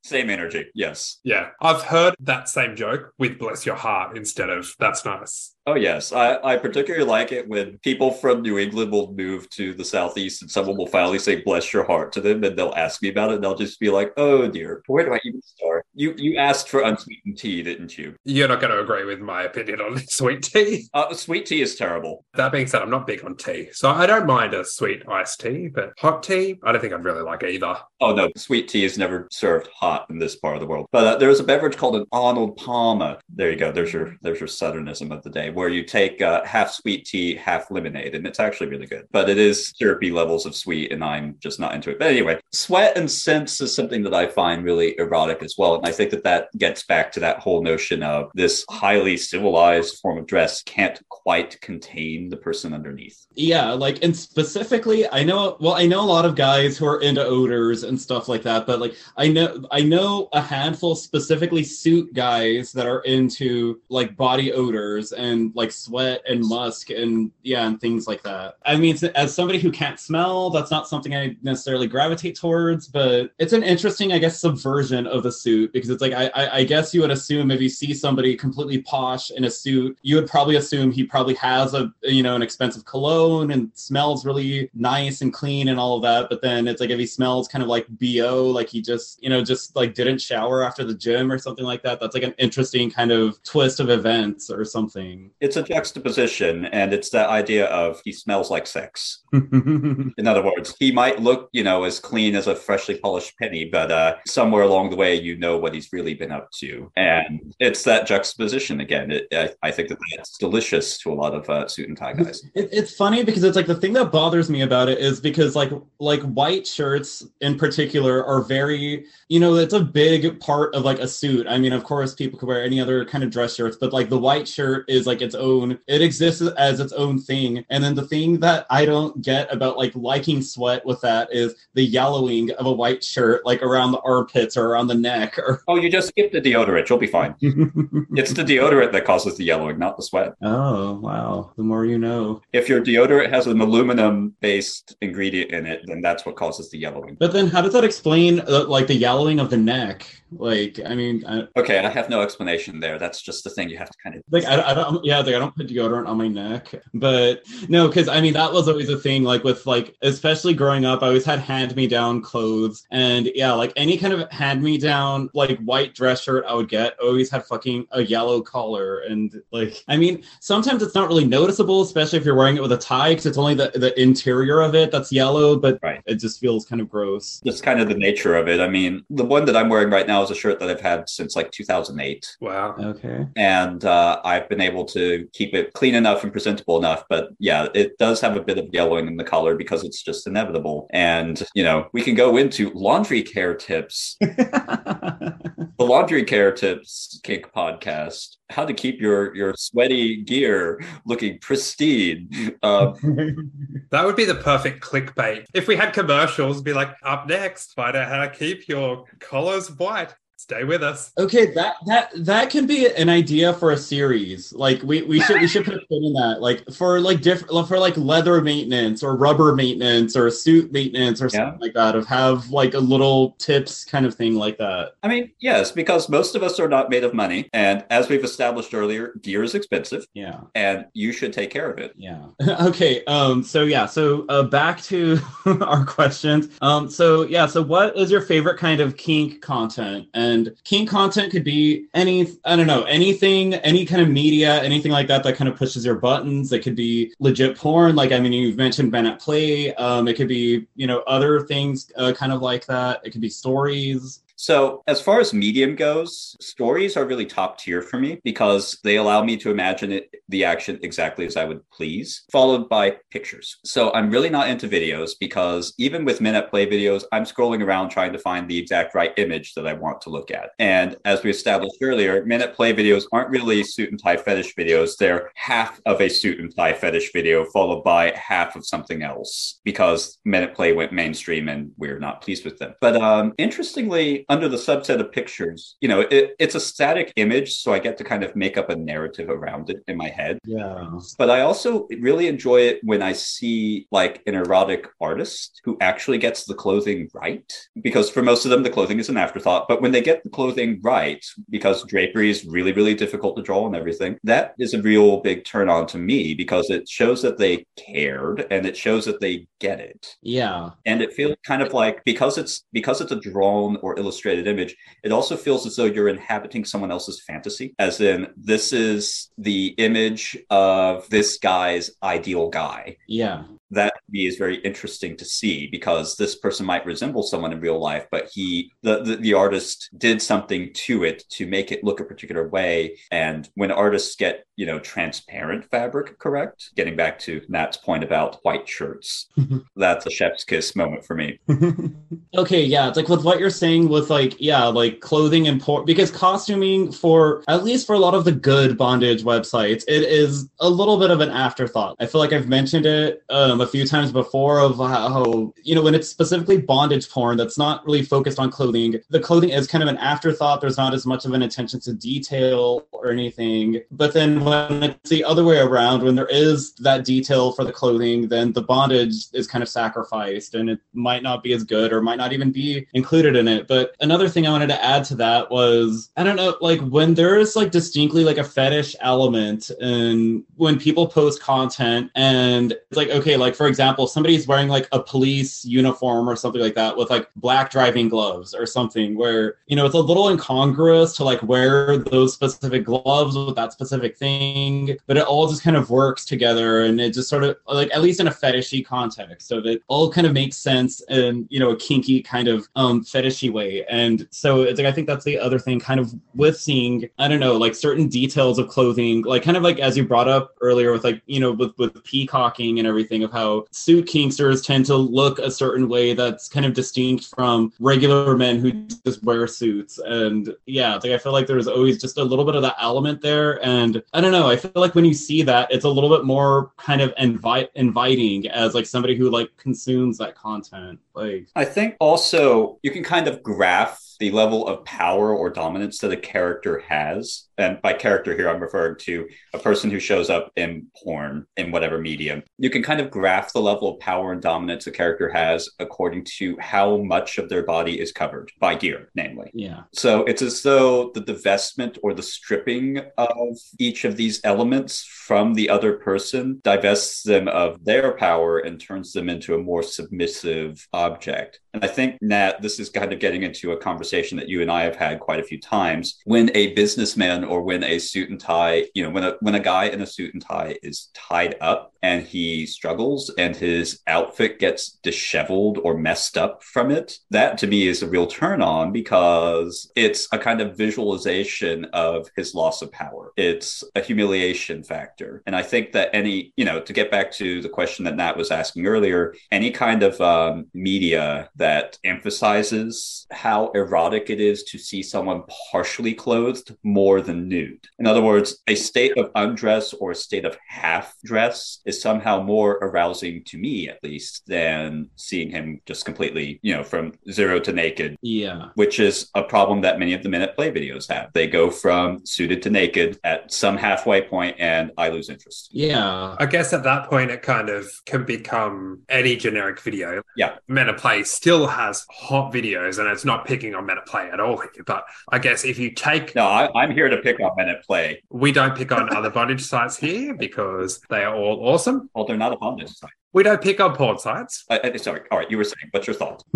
Same energy. Yes. Yeah. I've heard that same joke with bless your heart instead of that's nice. Oh yes, I, I particularly like it when people from New England will move to the southeast and someone will finally say "bless your heart" to them, and they'll ask me about it, and I'll just be like, "Oh dear, where do I even start?" You you asked for unsweetened tea, didn't you? You're not going to agree with my opinion on sweet tea. Uh, sweet tea is terrible. That being said, I'm not big on tea. So I don't mind a sweet iced tea, but hot tea, I don't think I'd really like either. Oh no, sweet tea is never served hot in this part of the world. But uh, there's a beverage called an Arnold Palmer. There you go. There's your there's your southernism of the day, where you take uh, half sweet tea, half lemonade, and it's actually really good. But it is syrupy levels of sweet, and I'm just not into it. But anyway, sweat and scents is something that I find really erotic as well, and I think that that gets back to that whole notion of this highly civilized form of dress can't quite contain the person underneath. Yeah, like and specifically, I know. Well, I know a lot of guys who are into odors and stuff like that, but like I know, I know a handful specifically suit guys that are into like body odors, and like sweat and musk and yeah and things like that. I mean, as somebody who can't smell, that's not something I necessarily gravitate towards, but it's an interesting, I guess, subversion of the suit because it's like I, I, I guess you would assume if you see somebody completely posh in a suit, you would probably assume he probably has a you know an expensive cologne and smells really nice and clean and all of that. But then it's like if he smells kind of like bo, like he just you know just like didn't shower after the gym or something like that. That's like an interesting kind of twist of events or something. It's a juxtaposition, and it's that idea of he smells like sex. in other words, he might look you know as clean as a freshly polished penny, but uh, somewhere along the way, you know what he's really been up to, and it's that juxtaposition again. It, I, I, think that that's delicious to a lot of uh, suit and tie guys. It, it's funny because it's like the thing that bothers me about it is because like like white shirts in particular are very you know it's a big part of like a suit. I mean, of course, people could wear any other kind of dress shirts, but like the white shirt is like its own. It exists as its own thing, and then the thing that I don't get about like liking sweat with that is the yellowing of a white shirt like around the armpits or around the neck or oh you just skip the deodorant you'll be fine it's the deodorant that causes the yellowing not the sweat oh wow the more you know if your deodorant has an aluminum based ingredient in it then that's what causes the yellowing but then how does that explain uh, like the yellowing of the neck like, I mean, I, okay, I have no explanation there. That's just the thing you have to kind of like. I, I don't, yeah, like I don't put deodorant on my neck, but no, because I mean that was always a thing. Like with like, especially growing up, I always had hand me down clothes, and yeah, like any kind of hand me down like white dress shirt I would get always had fucking a yellow collar, and like, I mean, sometimes it's not really noticeable, especially if you're wearing it with a tie, because it's only the the interior of it that's yellow, but right. it just feels kind of gross. It's kind of the nature of it. I mean, the one that I'm wearing right now is a shirt that I've had since like 2008. Wow. Okay. And uh, I've been able to keep it clean enough and presentable enough. But yeah, it does have a bit of yellowing in the color because it's just inevitable. And, you know, we can go into laundry care tips. the laundry care tips kink podcast how to keep your your sweaty gear looking pristine. Um, that would be the perfect clickbait. If we had commercials, be like, up next, find out how to keep your collars white. Stay with us. Okay, that that that can be an idea for a series. Like we, we should we should put a pin in that. Like for like different for like leather maintenance or rubber maintenance or suit maintenance or something yeah. like that. Of have like a little tips kind of thing like that. I mean, yes, because most of us are not made of money, and as we've established earlier, gear is expensive. Yeah, and you should take care of it. Yeah. okay. Um. So yeah. So uh, back to our questions. Um. So yeah. So what is your favorite kind of kink content and and kink content could be any i don't know anything any kind of media anything like that that kind of pushes your buttons. It could be legit porn like i mean you've mentioned men at play. Um, it could be you know other things uh, kind of like that. It could be stories so, as far as medium goes, stories are really top tier for me because they allow me to imagine it, the action exactly as I would please, followed by pictures. So, I'm really not into videos because even with Men at Play videos, I'm scrolling around trying to find the exact right image that I want to look at. And as we established earlier, Men at Play videos aren't really suit and tie fetish videos. They're half of a suit and tie fetish video followed by half of something else because Men at Play went mainstream and we're not pleased with them. But um, interestingly, under the subset of pictures, you know, it, it's a static image, so I get to kind of make up a narrative around it in my head. Yeah. But I also really enjoy it when I see like an erotic artist who actually gets the clothing right, because for most of them, the clothing is an afterthought. But when they get the clothing right, because drapery is really, really difficult to draw and everything, that is a real big turn on to me because it shows that they cared and it shows that they get it. Yeah. And it feels kind of like because it's because it's a drawn or illustrated illustrated image, it also feels as though you're inhabiting someone else's fantasy, as in, this is the image of this guy's ideal guy. Yeah that to me is very interesting to see because this person might resemble someone in real life, but he, the, the, the, artist did something to it to make it look a particular way. And when artists get, you know, transparent fabric correct, getting back to Nat's point about white shirts, that's a chef's kiss moment for me. okay. Yeah. It's like with what you're saying with like, yeah, like clothing and por- because costuming for, at least for a lot of the good bondage websites, it is a little bit of an afterthought. I feel like I've mentioned it um, a few times before of how you know when it's specifically bondage porn that's not really focused on clothing. The clothing is kind of an afterthought. There's not as much of an attention to detail or anything. But then when it's the other way around, when there is that detail for the clothing, then the bondage is kind of sacrificed, and it might not be as good or might not even be included in it. But another thing I wanted to add to that was I don't know, like when there's like distinctly like a fetish element and when people post content and it's like okay like for example somebody's wearing like a police uniform or something like that with like black driving gloves or something where you know it's a little incongruous to like wear those specific gloves with that specific thing but it all just kind of works together and it just sort of like at least in a fetishy context so that all kind of makes sense in you know a kinky kind of um fetishy way. And so it's like i think that's the other thing kind of with seeing i don't know like certain details of clothing like kind of like as you brought up earlier with like you know with with peacocking and everything of how suit kinksters tend to look a certain way that's kind of distinct from regular men who just wear suits. And yeah like i feel like there's always just a little bit of that element there. And i don't know i feel like when you see that it's a little bit more kind of invite inviting as like somebody who like consumes that content. Like i think also you can kind of graph the level of power or dominance that a character has. And by character here, I'm referring to a person who shows up in porn in whatever medium. You can kind of graph the level of power and dominance a character has according to how much of their body is covered by gear, namely. Yeah. So it's as though the divestment or the stripping of each of these elements from the other person divests them of their power and turns them into a more submissive object. And I think, Nat, this is kind of getting into a conversation that you and I have had quite a few times. When a businessman or when a suit and tie, you know, when a when a guy in a suit and tie is tied up and he struggles and his outfit gets disheveled or messed up from it, that to me is a real turn on because it's a kind of visualization of his loss of power. It's a humiliation factor. And I think that any, you know, to get back to the question that Nat was asking earlier, any kind of um, media that emphasizes how erotic it is to see someone partially clothed more than nude. In other words, a state of undress or a state of half dress is somehow more arousing to me, at least, than seeing him just completely, you know, from zero to naked. Yeah. Which is a problem that many of the Men at Play videos have. They go from suited to naked at some halfway point, and I lose interest. Yeah. I guess at that point, it kind of can become any generic video. Yeah. Men at Play still has hot videos, and it's not picking on Men at Play at all. But I guess if you take. No, I, I'm here to pick on Men at Play. We don't pick on other bondage sites here because they are all awesome. Well, they're not a bondage site. We don't pick up porn sites. Uh, uh, sorry. All right. You were saying, what's your thought?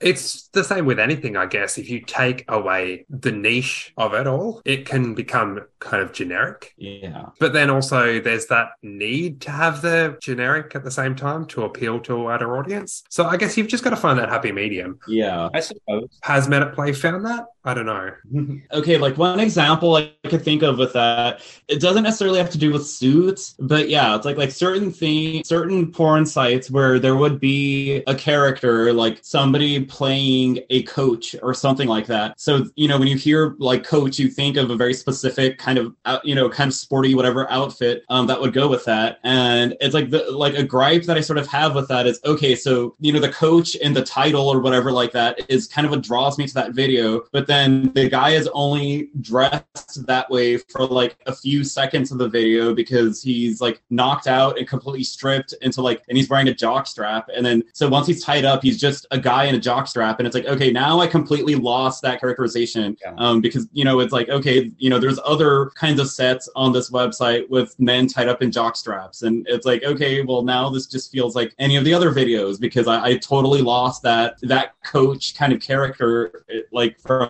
It's the same with anything, I guess. If you take away the niche of it all, it can become kind of generic. Yeah. But then also there's that need to have the generic at the same time to appeal to a wider audience. So I guess you've just got to find that happy medium. Yeah. I suppose. Has Men at Play found that? I don't know. okay, like one example I could think of with that, it doesn't necessarily have to do with suits, but yeah, it's like like certain things, certain porn sites where there would be a character like somebody playing a coach or something like that. So you know when you hear like coach, you think of a very specific kind of you know kind of sporty whatever outfit um, that would go with that, and it's like the like a gripe that I sort of have with that is okay, so you know the coach in the title or whatever like that is kind of what draws me to that video, but then the guy is only dressed that way for like a few seconds of the video because he's like knocked out and completely stripped into like and he's wearing a jock strap. And then so once he's tied up he's just a guy in a jock strap. And it's like okay now i completely lost that characterization Yeah. um because you know it's like okay you know there's other kinds of sets on this website with men tied up in jock straps. And it's like okay well now this just feels like any of the other videos because i, I totally lost that that coach kind of character like from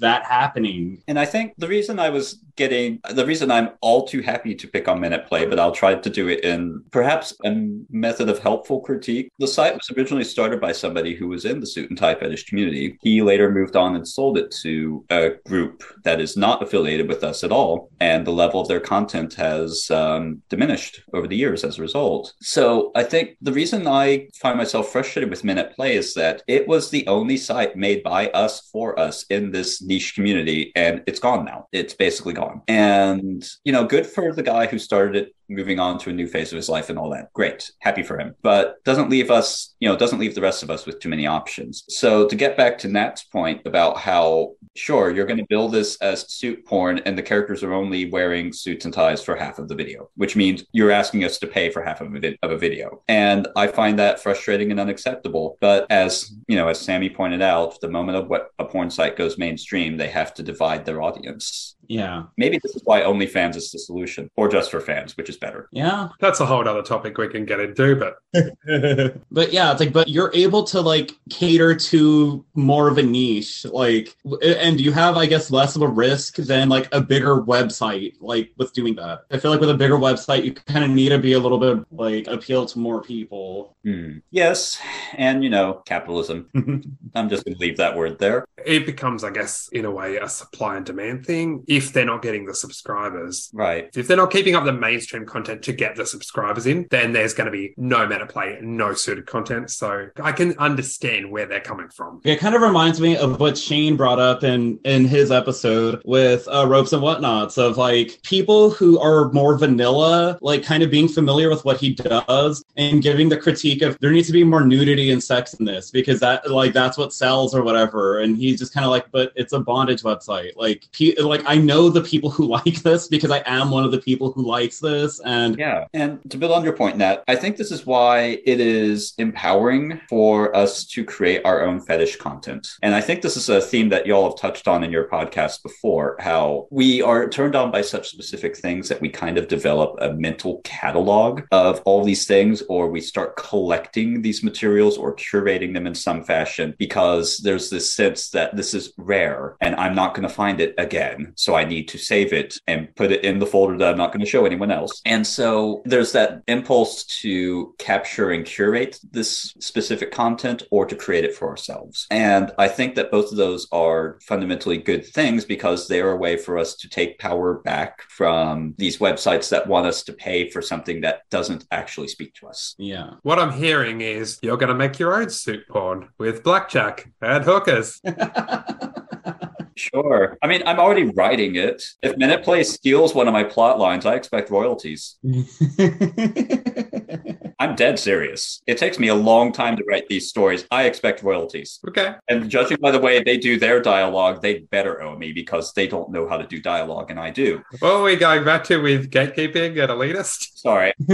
that happening. And I think the reason I was getting, the reason I'm all too happy to pick on Men at Play, but I'll try to do it in perhaps a method of helpful critique. The site was originally started by somebody who was in the suit and tie fetish community. He later moved on and sold it to a group that is not affiliated with us at all. And the level of their content has um, diminished over the years as a result. So I think the reason I find myself frustrated with Men at Play is that it was the only site made by us for us in this niche community, and it's gone now. It's basically gone. And, you know, good for the guy who started it moving on to a new phase of his life and all that. Great. Happy for him. But doesn't leave us, you know, doesn't leave the rest of us with too many options. So to get back to Nat's point about how sure you're going to build this as suit porn and the characters are only wearing suits and ties for half of the video which means you're asking us to pay for half of a, of a video and i find that frustrating and unacceptable but as you know as sammy pointed out the moment of what a porn site goes mainstream they have to divide their audience yeah. Maybe this is why OnlyFans is the solution, or just for fans, which is better. Yeah. That's a whole other topic we can get into, but but yeah, it's like, but you're able to like cater to more of a niche, like, and you have, I guess, less of a risk than like a bigger website, like with doing that. I feel like with a bigger website, you kind of need to be a little bit like appeal to more people. Hmm. Yes, and you know, capitalism. I'm just going to leave that word there. It becomes, I guess, in a way, a supply and demand thing. If if they're not getting the subscribers. Right. If they're not keeping up the mainstream content to get the subscribers in, then there's going to be no Men at Play, no suited content. So I can understand where they're coming from. It kind of reminds me of what Shane brought up in in his episode with uh, ropes and whatnots of like people who are more vanilla, like kind of being familiar with what he does and giving the critique of there needs to be more nudity and sex in this because that like that's what sells or whatever. And he's just kind of like, but it's a bondage website. Like, like I know the people who like this because I am one of the people who likes this. And yeah, and to build on your point, Nat, I think this is why it is empowering for us to create our own fetish content. And I think this is a theme that y'all have touched on in your podcast before how we are turned on by such specific things that we kind of develop a mental catalog of all these things, or we start collecting these materials or curating them in some fashion because there's this sense that this is rare and I'm not going to find it again. So I need to save it and put it in the folder that I'm not going to show anyone else. And so there's that impulse to capture and curate this specific content or to create it for ourselves. And I think that both of those are fundamentally good things because they are a way for us to take power back from these websites that want us to pay for something that doesn't actually speak to us. Yeah. What I'm hearing is you're going to make your own soup porn with blackjack and hookers. Sure. I mean, I'm already writing it. If Men at Play steals one of my plot lines, I expect royalties. I'm dead serious. It takes me a long time to write these stories. I expect royalties. Okay. And judging by the way they do their dialogue, they better owe me because they don't know how to do dialogue, and I do. What are we going back to with gatekeeping and elitist? Sorry.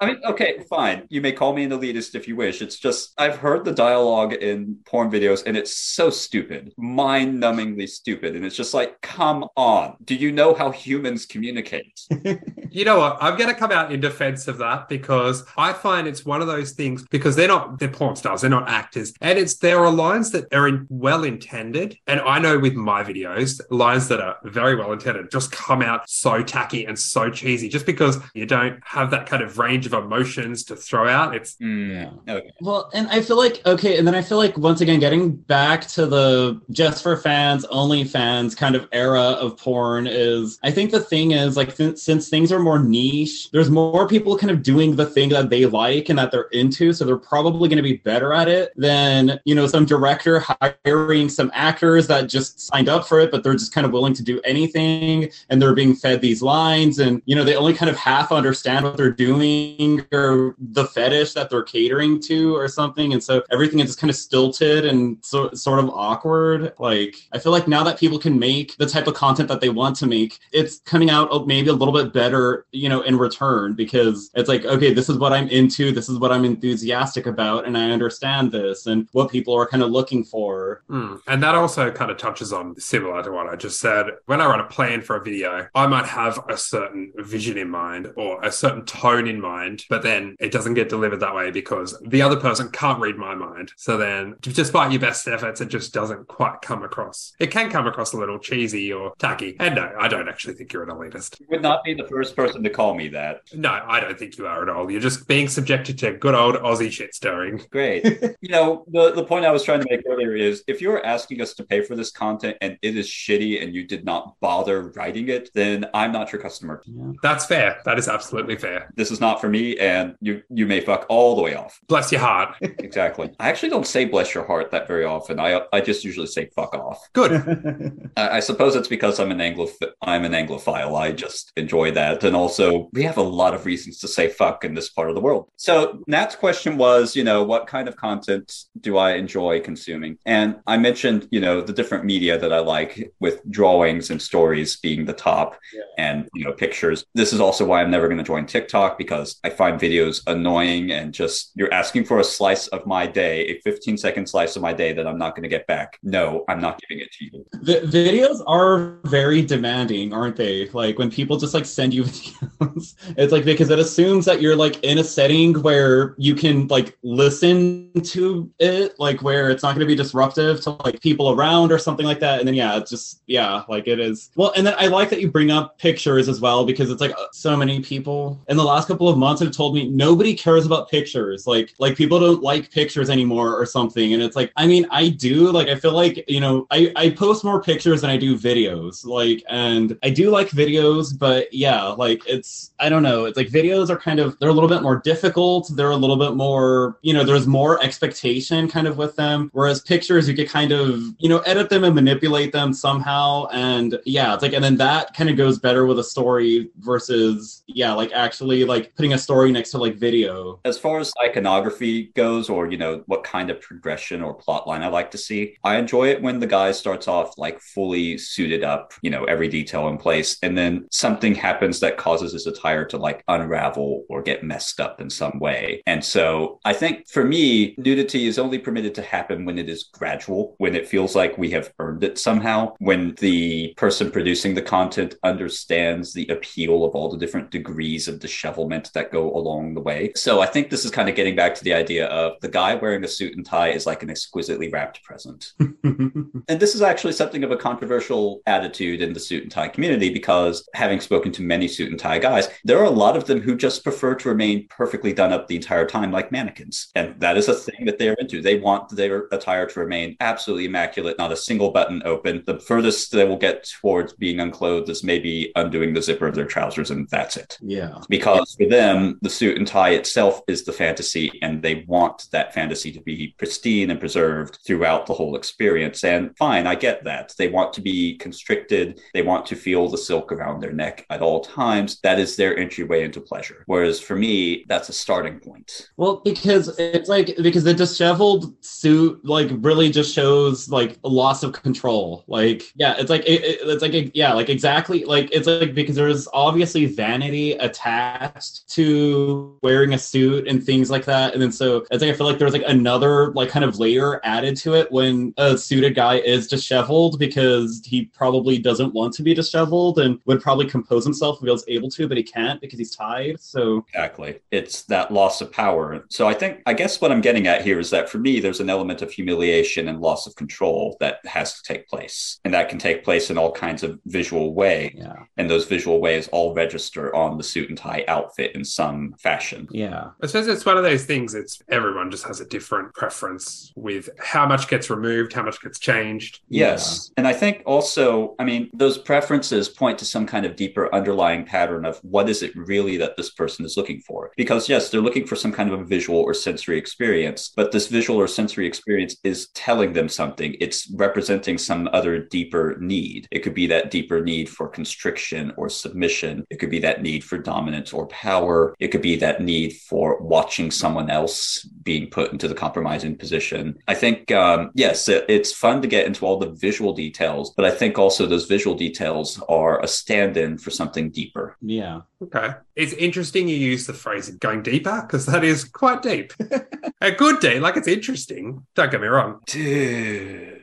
I mean, okay, fine. You may call me an elitist if you wish. It's just, I've heard the dialogue in porn videos, and it's so stupid, mind numbingly stupid. And it's just like, come on. Do you know how humans communicate? you know what? I'm going to come out in defense of that because because I find it's one of those things because they're not they're porn stars, they're not actors, and it's there are lines that are in, well intended, and I know with my videos lines that are very well intended just come out so tacky and so cheesy just because you don't have that kind of range of emotions to throw out. It's mm, okay. Well, and I feel like okay, and then I feel like once again getting back to the just for fans, only fans kind of era of porn is I think the thing is like th- since things are more niche, there's more people kind of doing the thing thing that they like and that they're into. So they're probably going to be better at it than, you know, some director hiring some actors that just signed up for it, but they're just kind of willing to do anything and they're being fed these lines and, you know, they only kind of half understand what they're doing or the fetish that they're catering to or something. And so everything is just kind of stilted and so, sort of awkward. Like, I feel like now that people can make the type of content that they want to make, it's coming out maybe a little bit better, you know, in return because it's like, okay, this is what I'm into. This is what I'm enthusiastic about, and I understand this and what people are kind of looking for. Mm. And that also kind of touches on similar to what I just said. When I run a plan for a video, I might have a certain vision in mind or a certain tone in mind, but then it doesn't get delivered that way because the other person can't read my mind. So then, despite your best efforts, it just doesn't quite come across. It can come across a little cheesy or tacky. And no, I don't actually think you're an elitist. You would not be the first person to call me that. No, I don't think you are at all. You're just being subjected to good old Aussie shit stirring. Great. you know, the, the point I was trying to make earlier is if you're asking us to pay for this content and it is shitty and you did not bother writing it, then I'm not your customer. Yeah. That's fair. That is absolutely fair. This is not for me, and you you may fuck all the way off. Bless your heart. Exactly. I actually don't say bless your heart that very often. I I just usually say fuck off. Good. I, I suppose it's because I'm an Anglo I'm an Anglophile. I just enjoy that, and also we have a lot of reasons to say fuck in this part of the world. So Nat's question was, you know, what kind of content do I enjoy consuming? And I mentioned, you know, the different media that I like, with drawings and stories being the top, Yeah. and you know, pictures. This is also why I'm never going to join TikTok because I find videos annoying and just you're asking for a slice of my day, a 15 second slice of my day that I'm not going to get back. No, I'm not giving it to you. Vi- videos are very demanding, aren't they? Like when people just like send you videos, it's like because it assumes that you're like in a setting where you can like listen to it, like where it's not going to be disruptive to like people around or something like that. And then yeah, it's just yeah, like it is. Well, and then I like that you bring up pictures as well because it's like so many people in the last couple of months have told me nobody cares about pictures. Like like people don't like pictures anymore or something. And it's like I mean I do like I feel like you know I I post more pictures than I do videos. Like and I do like videos, but yeah, like it's I don't know. It's like videos are kind of they're a little bit more difficult. They're a little bit more you know there's more expectation kind of with them. Whereas pictures you could kind of you know edit them and manipulate them somehow. And yeah, it's like and then that kind of goes better with a story versus yeah like actually like putting a story next to like video. As far as iconography goes, or you know, what kind of progression or plot line I like to see, I enjoy it when the guy starts off like fully suited up, you know, every detail in place, and then something happens that causes his attire to like unravel or get messed up in some way. And so I think for me, nudity is only permitted to happen when it is gradual, when it feels like we have earned it somehow, when the person producing the content understands the appeal of all the different degrees of dishevelment that go along the way. So I think this is kind of getting back to the idea of the guy wearing a suit and tie is like an exquisitely wrapped present. And this is actually something of a controversial attitude in the suit and tie community because having spoken to many suit and tie guys, there are a lot of them who just prefer to remain perfectly done up the entire time like mannequins. And that is a thing that they're into. They want their attire to remain absolutely immaculate, not a single button open. The furthest they will get towards being unclothed is maybe undoing the zipper of their trousers, and that's it yeah. because for them the suit and tie itself is the fantasy and they want that fantasy to be pristine and preserved throughout the whole experience and fine i get that. They want to be constricted. They want to feel the silk around their neck at all times. That is their entryway into pleasure. Whereas for me that's a starting point. Well, because it's like because the disheveled suit like really just shows like a loss of control. Like yeah, it's like it, it- it's like yeah, like exactly like it's like because there's obviously vanity attached to wearing a suit and things like that, and then so it's like I feel like there's like another like kind of layer added to it when a suited guy is disheveled because he probably doesn't want to be disheveled and would probably compose himself if he was able to, but he can't because he's tied. So Exactly. It's that loss of power. So I think, I guess what I'm getting at here is that for me, there's an element of humiliation and loss of control that has to take place. And that can take place in all kinds of visual way. yeah, And those visual ways all register on the suit and tie outfit in some fashion. yeah. I suppose it's one of those things. It's everyone just has a different preference with how much gets removed, how much gets changed. Yes. And I think also, I mean, those preferences point to some kind of deeper underlying pattern of what is it really that this person is looking for. Because, yes, they're looking for some kind of a visual or sensory experience, but this visual or sensory experience is telling them something. It's representing some other deeper need. It could be that deeper need for constriction or submission. It could be that need for dominance or power. It could be that need for watching someone else being put into the compromising position. I think, um, yes, it, it's fun to get into all the visual details, but I think also those visual details are a stand in for something deeper. Yeah. Okay. It's interesting you use the phrase going deeper because that is quite deep. a good day, like it's interesting. Don't get me wrong. Dude.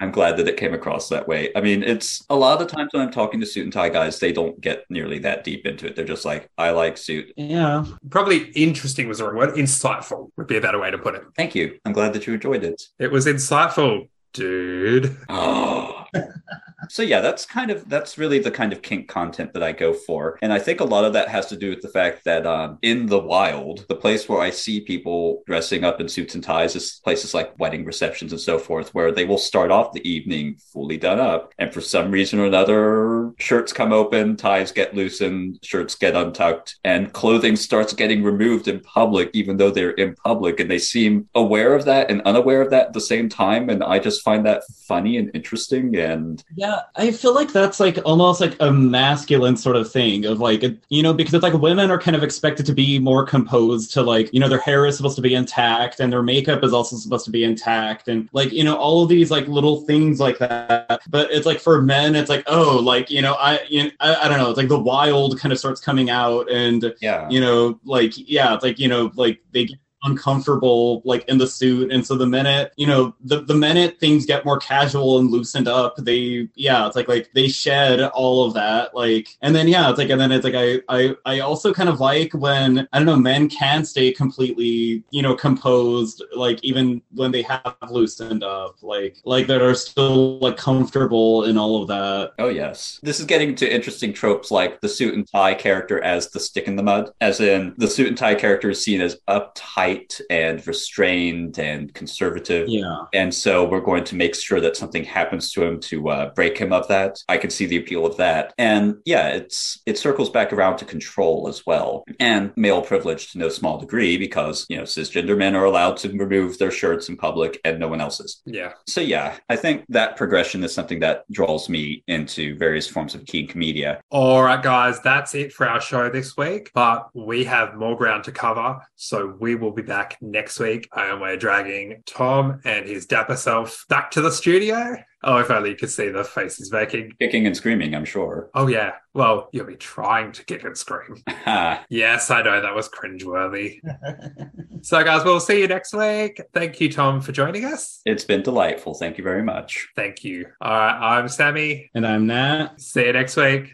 I'm glad that it came across that way. I mean, it's a lot of the times when I'm talking to suit and tie guys, they don't get nearly that deep into it. They're just like, I like suit. Yeah. Probably interesting was the wrong word. Insightful would be a better way to put it. Thank you. I'm glad that you enjoyed it. It was insightful, dude. Oh, So yeah, that's kind of that's really the kind of kink content that I go for, and I think a lot of that has to do with the fact that um, in the wild, the place where I see people dressing up in suits and ties is places like wedding receptions and so forth, where they will start off the evening fully done up, and for some reason or another, shirts come open, ties get loosened, shirts get untucked, and clothing starts getting removed in public, even though they're in public, and they seem aware of that and unaware of that at the same time, and I just find that funny and interesting and yeah i feel like that's like almost like a masculine sort of thing of like you know because it's like women are kind of expected to be more composed to like you know their hair is supposed to be intact and their makeup is also supposed to be intact and like you know all of these like little things like that. But it's like for men it's like oh like you know i you know, I, I don't know it's like the wild kind of starts coming out and yeah. you know like yeah it's like you know like they get uncomfortable like in the suit. And so the minute you know the, the minute things get more casual and loosened up they yeah it's like like they shed all of that like and then yeah it's like and then it's like i i, I also kind of like when i don't know men can stay completely you know composed like even when they have loosened up like like that are still like comfortable in all of that. Oh yes. This is getting to interesting tropes like the suit and tie character as the stick in the mud as in the suit and tie character is seen as uptight and restrained and conservative. Yeah. And so we're going to make sure that something happens to him to uh, break him of that. I can see the appeal of that. And yeah, it's it circles back around to control as well. And male privilege to no small degree because, you know, cisgender men are allowed to remove their shirts in public and no one else is. Yeah. So yeah, I think that progression is something that draws me into various forms of kink media. All right, guys, that's it for our show this week. But we have more ground to cover. So we will be back next week. And we're dragging Tom and his dapper self back to the studio. Oh, if only you could see the faces making. Kicking and screaming, I'm sure. Oh, yeah. Well, you'll be trying to kick and scream. yes, I know that was cringeworthy. so, guys, we'll see you next week. Thank you, Tom, for joining us. It's been delightful. Thank you very much. Thank you. All right, I'm Sammy. And I'm Nat. See you next week.